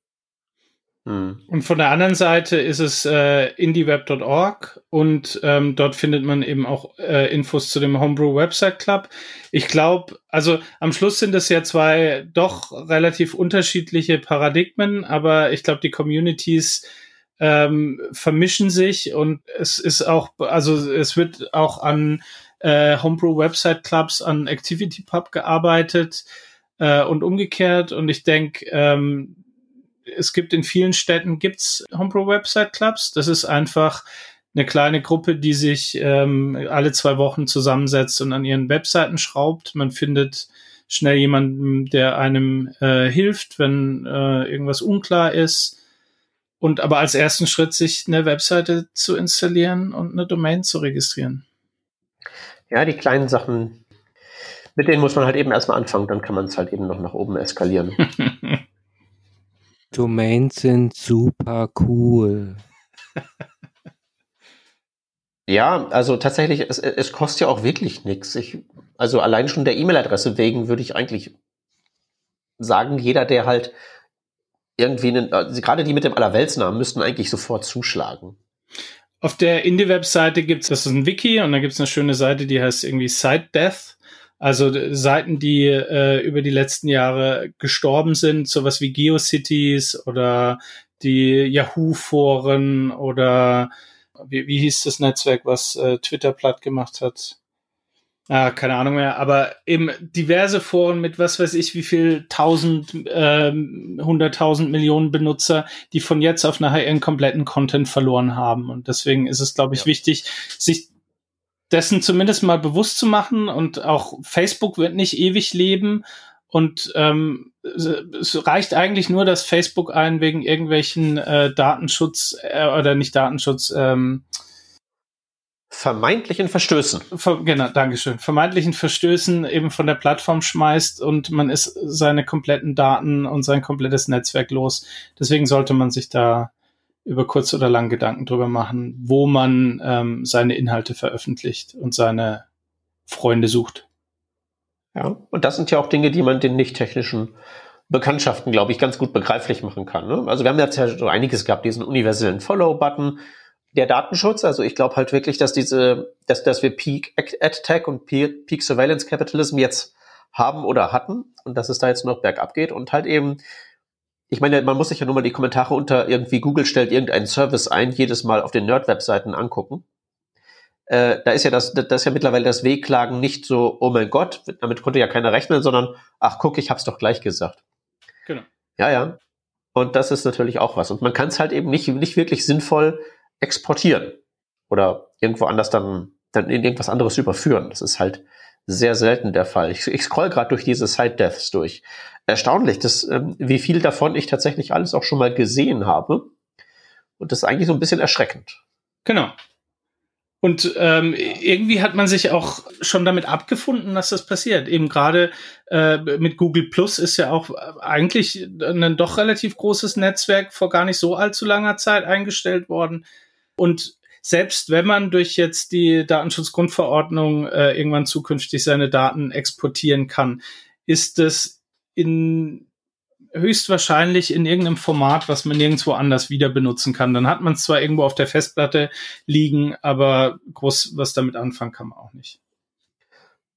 Hm. Und von der anderen Seite ist es äh, indieweb.org und ähm, dort findet man eben auch äh, Infos zu dem Homebrew Website Club. Ich glaube, also am Schluss sind es ja zwei doch relativ unterschiedliche Paradigmen, aber ich glaube, die Communities ähm, vermischen sich und es ist auch, also es wird auch an äh, Homebrew Website Clubs, an ActivityPub gearbeitet äh, und umgekehrt. Und ich denke, ähm, es gibt in vielen Städten gibt's Homebrew Website Clubs. Das ist einfach eine kleine Gruppe, die sich ähm, alle zwei Wochen zusammensetzt und an ihren Webseiten schraubt. Man findet schnell jemanden, der einem äh, hilft, wenn äh, irgendwas unklar ist. Und aber als ersten Schritt sich eine Webseite zu installieren und eine Domain zu registrieren. Ja, die kleinen Sachen, mit denen muss man halt eben erstmal anfangen, dann kann man es halt eben noch nach oben eskalieren. Domains sind super cool. Ja, also tatsächlich, es, es kostet ja auch wirklich nichts. also allein schon der E-Mail-Adresse wegen würde ich eigentlich sagen, jeder, der halt irgendwie, einen, also gerade die mit dem Allerweltsnamen, müssten eigentlich sofort zuschlagen. Auf der Indie-Webseite gibt es, das ist ein Wiki und da gibt es eine schöne Seite, die heißt irgendwie Site Death. Also Seiten, die äh, über die letzten Jahre gestorben sind, sowas wie GeoCities oder die Yahoo-Foren oder wie, wie hieß das Netzwerk, was äh, Twitter platt gemacht hat? Ah, keine Ahnung mehr, aber eben diverse Foren mit was weiß ich, wie viel tausend, ähm, hunderttausend Millionen Benutzer, die von jetzt auf nachher ihren kompletten Content verloren haben. Und deswegen ist es, glaube ich, ja. wichtig, sich dessen zumindest mal bewusst zu machen. Und auch Facebook wird nicht ewig leben. Und ähm, es reicht eigentlich nur, dass Facebook einen wegen irgendwelchen äh, Datenschutz äh, oder nicht Datenschutz, ähm, vermeintlichen Verstößen. Ver genau, Dankeschön. Vermeintlichen Verstößen eben von der Plattform schmeißt und man ist seine kompletten Daten und sein komplettes Netzwerk los. Deswegen sollte man sich da über kurz oder lang Gedanken drüber machen, wo man ähm, seine Inhalte veröffentlicht und seine Freunde sucht. Ja, und das sind ja auch Dinge, die man den nicht technischen Bekanntschaften, glaube ich, ganz gut begreiflich machen kann. Ne? Also wir haben jetzt ja so einiges gehabt, diesen universellen Follow-Button, der Datenschutz, also ich glaube halt wirklich, dass diese, dass, dass wir Peak Ad und Peak Surveillance Capitalism jetzt haben oder hatten und dass es da jetzt noch bergab geht und halt eben, ich meine, man muss sich ja nur mal die Kommentare unter irgendwie Google stellt irgendeinen Service ein, jedes Mal auf den Nerd-Webseiten angucken. Äh, da ist ja das, das ist ja mittlerweile das Wehklagen nicht so, oh mein Gott, damit konnte ja keiner rechnen, sondern ach guck, ich hab's doch gleich gesagt. Genau. Ja, ja. Und das ist natürlich auch was. Und man kann es halt eben nicht, nicht wirklich sinnvoll exportieren oder irgendwo anders dann, dann in irgendwas anderes überführen. Das ist halt sehr selten der Fall. Ich, ich scroll gerade durch diese Side-Deaths durch. Erstaunlich, dass, ähm, wie viel davon ich tatsächlich alles auch schon mal gesehen habe. Und das ist eigentlich so ein bisschen erschreckend. Genau. Und ähm, irgendwie hat man sich auch schon damit abgefunden, dass das passiert. Eben gerade äh, mit Google Plus ist ja auch eigentlich ein doch relativ großes Netzwerk vor gar nicht so allzu langer Zeit eingestellt worden. Und selbst wenn man durch jetzt die Datenschutzgrundverordnung äh, irgendwann zukünftig seine Daten exportieren kann, ist es in höchstwahrscheinlich in irgendeinem Format, was man nirgendwo anders wieder benutzen kann. Dann hat man es zwar irgendwo auf der Festplatte liegen, aber groß was damit anfangen kann man auch nicht.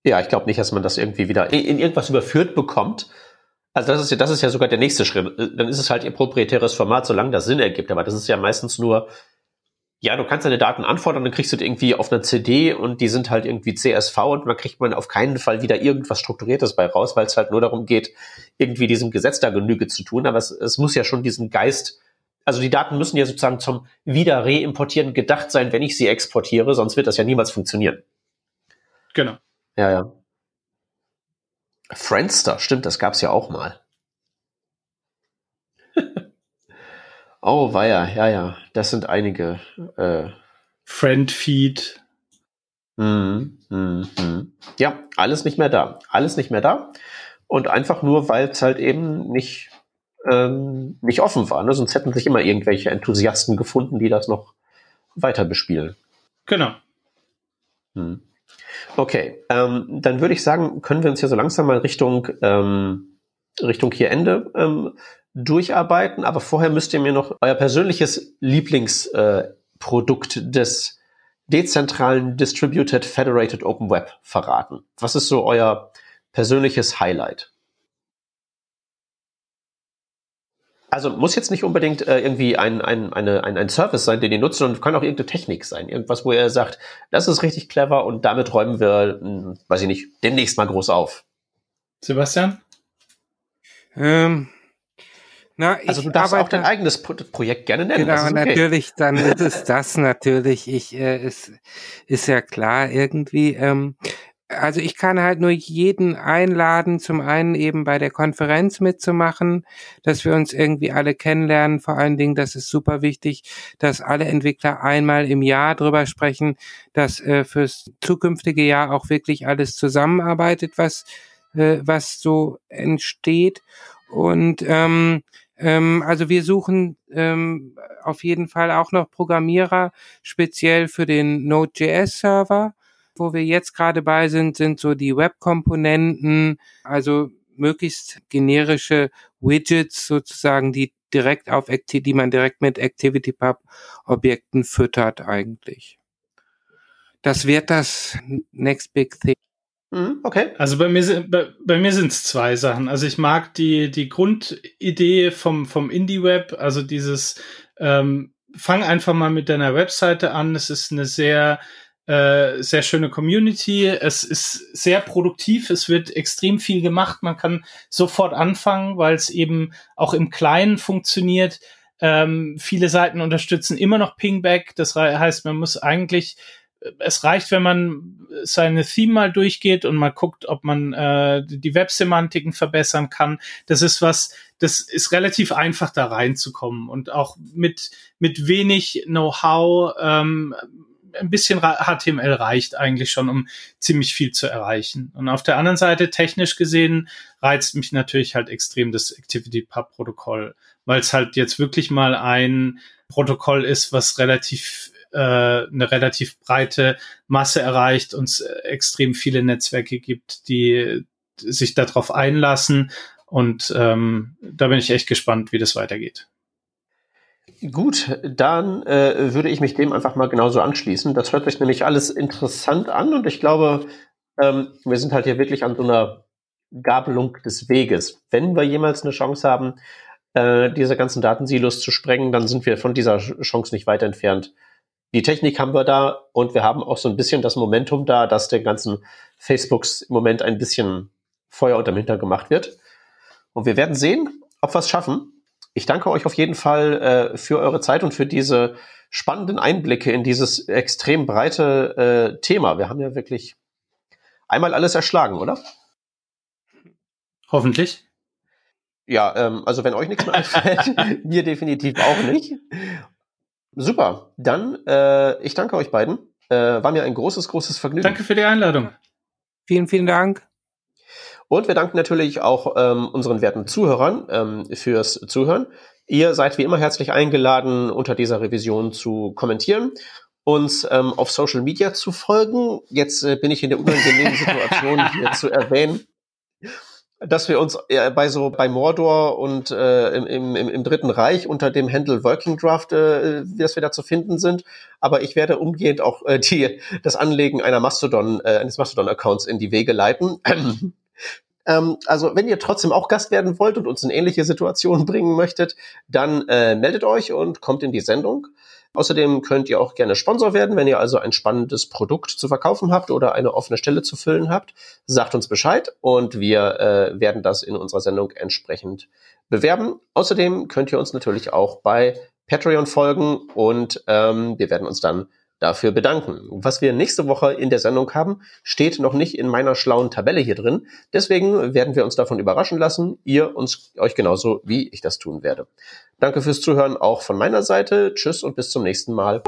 Ja, ich glaube nicht, dass man das irgendwie wieder in, irgendwas überführt bekommt. Also das ist ja, das ist ja sogar der nächste Schritt. Dann ist es halt ihr proprietäres Format, solange das Sinn ergibt. Aber das ist ja meistens nur ja, du kannst deine Daten anfordern, dann kriegst du die irgendwie auf einer CD und die sind halt irgendwie CSV und dann kriegt man auf keinen Fall wieder irgendwas Strukturiertes bei raus, weil es halt nur darum geht, irgendwie diesem Gesetz da Genüge zu tun. Aber es, es muss ja schon diesen Geist, also die Daten müssen ja sozusagen zum wieder reimportieren gedacht sein, wenn ich sie exportiere, sonst wird das ja niemals funktionieren. Genau. Ja, ja. Friendster, stimmt, das gab's ja auch mal. Oh, weia, ja, ja, das sind einige. Äh, Friendfeed. Mhm, mhm, mhm. Ja, alles nicht mehr da. Alles nicht mehr da. Und einfach nur, weil es halt eben nicht, ähm, nicht offen war. Ne? Sonst hätten sich immer irgendwelche Enthusiasten gefunden, die das noch weiter bespielen. Genau. Hm. Okay, ähm, dann würde ich sagen, können wir uns ja so langsam mal Richtung, ähm, Richtung hier Ende ähm, durcharbeiten, aber vorher müsst ihr mir noch euer persönliches Lieblingsprodukt äh, des dezentralen Distributed Federated Open Web verraten. Was ist so euer persönliches Highlight? Also muss jetzt nicht unbedingt äh, irgendwie ein, ein, eine, ein, ein Service sein, den ihr nutzt, sondern kann auch irgendeine Technik sein. Irgendwas, wo ihr sagt, das ist richtig clever und damit räumen wir, hm, weiß ich nicht, demnächst mal groß auf. Sebastian? Ähm, na, also du darfst auch dein eigenes Pro Projekt gerne nennen. Genau, okay. natürlich, dann ist es das natürlich. Ich, äh, ist, ist ja klar irgendwie. Ähm, also ich kann halt nur jeden einladen, zum einen eben bei der Konferenz mitzumachen, dass wir uns irgendwie alle kennenlernen. Vor allen Dingen, das ist super wichtig, dass alle Entwickler einmal im Jahr drüber sprechen, dass äh, fürs zukünftige Jahr auch wirklich alles zusammenarbeitet, was, äh, was so entsteht. Und ähm, ähm, also wir suchen ähm, auf jeden Fall auch noch Programmierer, speziell für den Node.js-Server. Wo wir jetzt gerade bei sind, sind so die Web-Komponenten, also möglichst generische Widgets sozusagen, die direkt auf Acti die man direkt mit ActivityPub Objekten füttert eigentlich. Das wird das Next Big Thing. Mhm, okay. Also bei mir, bei, bei mir sind es zwei Sachen. Also ich mag die, die Grundidee vom, vom Indie-Web, also dieses ähm, fang einfach mal mit deiner Webseite an. Es ist eine sehr, äh, sehr schöne Community. Es ist sehr produktiv. Es wird extrem viel gemacht. Man kann sofort anfangen, weil es eben auch im Kleinen funktioniert. Ähm, viele Seiten unterstützen immer noch Pingback. Das heißt, man muss eigentlich es reicht, wenn man seine Theme mal durchgeht und mal guckt, ob man äh, die Websemantiken verbessern kann. Das ist was, das ist relativ einfach da reinzukommen und auch mit mit wenig Know-how ähm, ein bisschen HTML reicht eigentlich schon, um ziemlich viel zu erreichen. Und auf der anderen Seite, technisch gesehen, reizt mich natürlich halt extrem das ActivityPub-Protokoll, weil es halt jetzt wirklich mal ein Protokoll ist, was relativ äh, eine relativ breite Masse erreicht und es extrem viele Netzwerke gibt, die sich darauf einlassen. Und ähm, da bin ich echt gespannt, wie das weitergeht. Gut, dann äh, würde ich mich dem einfach mal genauso anschließen. Das hört sich nämlich alles interessant an und ich glaube, ähm, wir sind halt hier wirklich an so einer Gabelung des Weges. Wenn wir jemals eine Chance haben, äh, diese ganzen Datensilos zu sprengen, dann sind wir von dieser Chance nicht weit entfernt. Die Technik haben wir da und wir haben auch so ein bisschen das Momentum da, dass den ganzen Facebooks im Moment ein bisschen Feuer unterm Hintern gemacht wird. Und wir werden sehen, ob wir es schaffen. Ich danke euch auf jeden Fall äh, für eure Zeit und für diese spannenden Einblicke in dieses extrem breite äh, Thema. Wir haben ja wirklich einmal alles erschlagen, oder? Hoffentlich. Ja, ähm, also wenn euch nichts mehr einfällt, mir definitiv auch nicht. Super, dann äh, ich danke euch beiden. Äh, war mir ein großes, großes Vergnügen. Danke für die Einladung. Vielen, vielen Dank. Und wir danken natürlich auch ähm, unseren werten Zuhörern ähm, fürs Zuhören. Ihr seid wie immer herzlich eingeladen, unter dieser Revision zu kommentieren, uns ähm, auf Social Media zu folgen. Jetzt äh, bin ich in der unangenehmen Situation, hier zu erwähnen, dass wir uns äh, bei so bei Mordor und äh, im, im, im Dritten Reich unter dem Handle Working Draft, äh, dass wir da zu finden sind. Aber ich werde umgehend auch äh, die, das Anlegen einer Mastodon, äh, eines Mastodon-Accounts in die Wege leiten. Ähm, also wenn ihr trotzdem auch Gast werden wollt und uns in ähnliche Situationen bringen möchtet, dann äh, meldet euch und kommt in die Sendung. Außerdem könnt ihr auch gerne Sponsor werden, wenn ihr also ein spannendes Produkt zu verkaufen habt oder eine offene Stelle zu füllen habt. Sagt uns Bescheid und wir äh, werden das in unserer Sendung entsprechend bewerben. Außerdem könnt ihr uns natürlich auch bei Patreon folgen und ähm, wir werden uns dann dafür bedanken. Was wir nächste Woche in der Sendung haben, steht noch nicht in meiner schlauen Tabelle hier drin. Deswegen werden wir uns davon überraschen lassen. Ihr uns euch genauso, wie ich das tun werde. Danke fürs Zuhören auch von meiner Seite. Tschüss und bis zum nächsten Mal.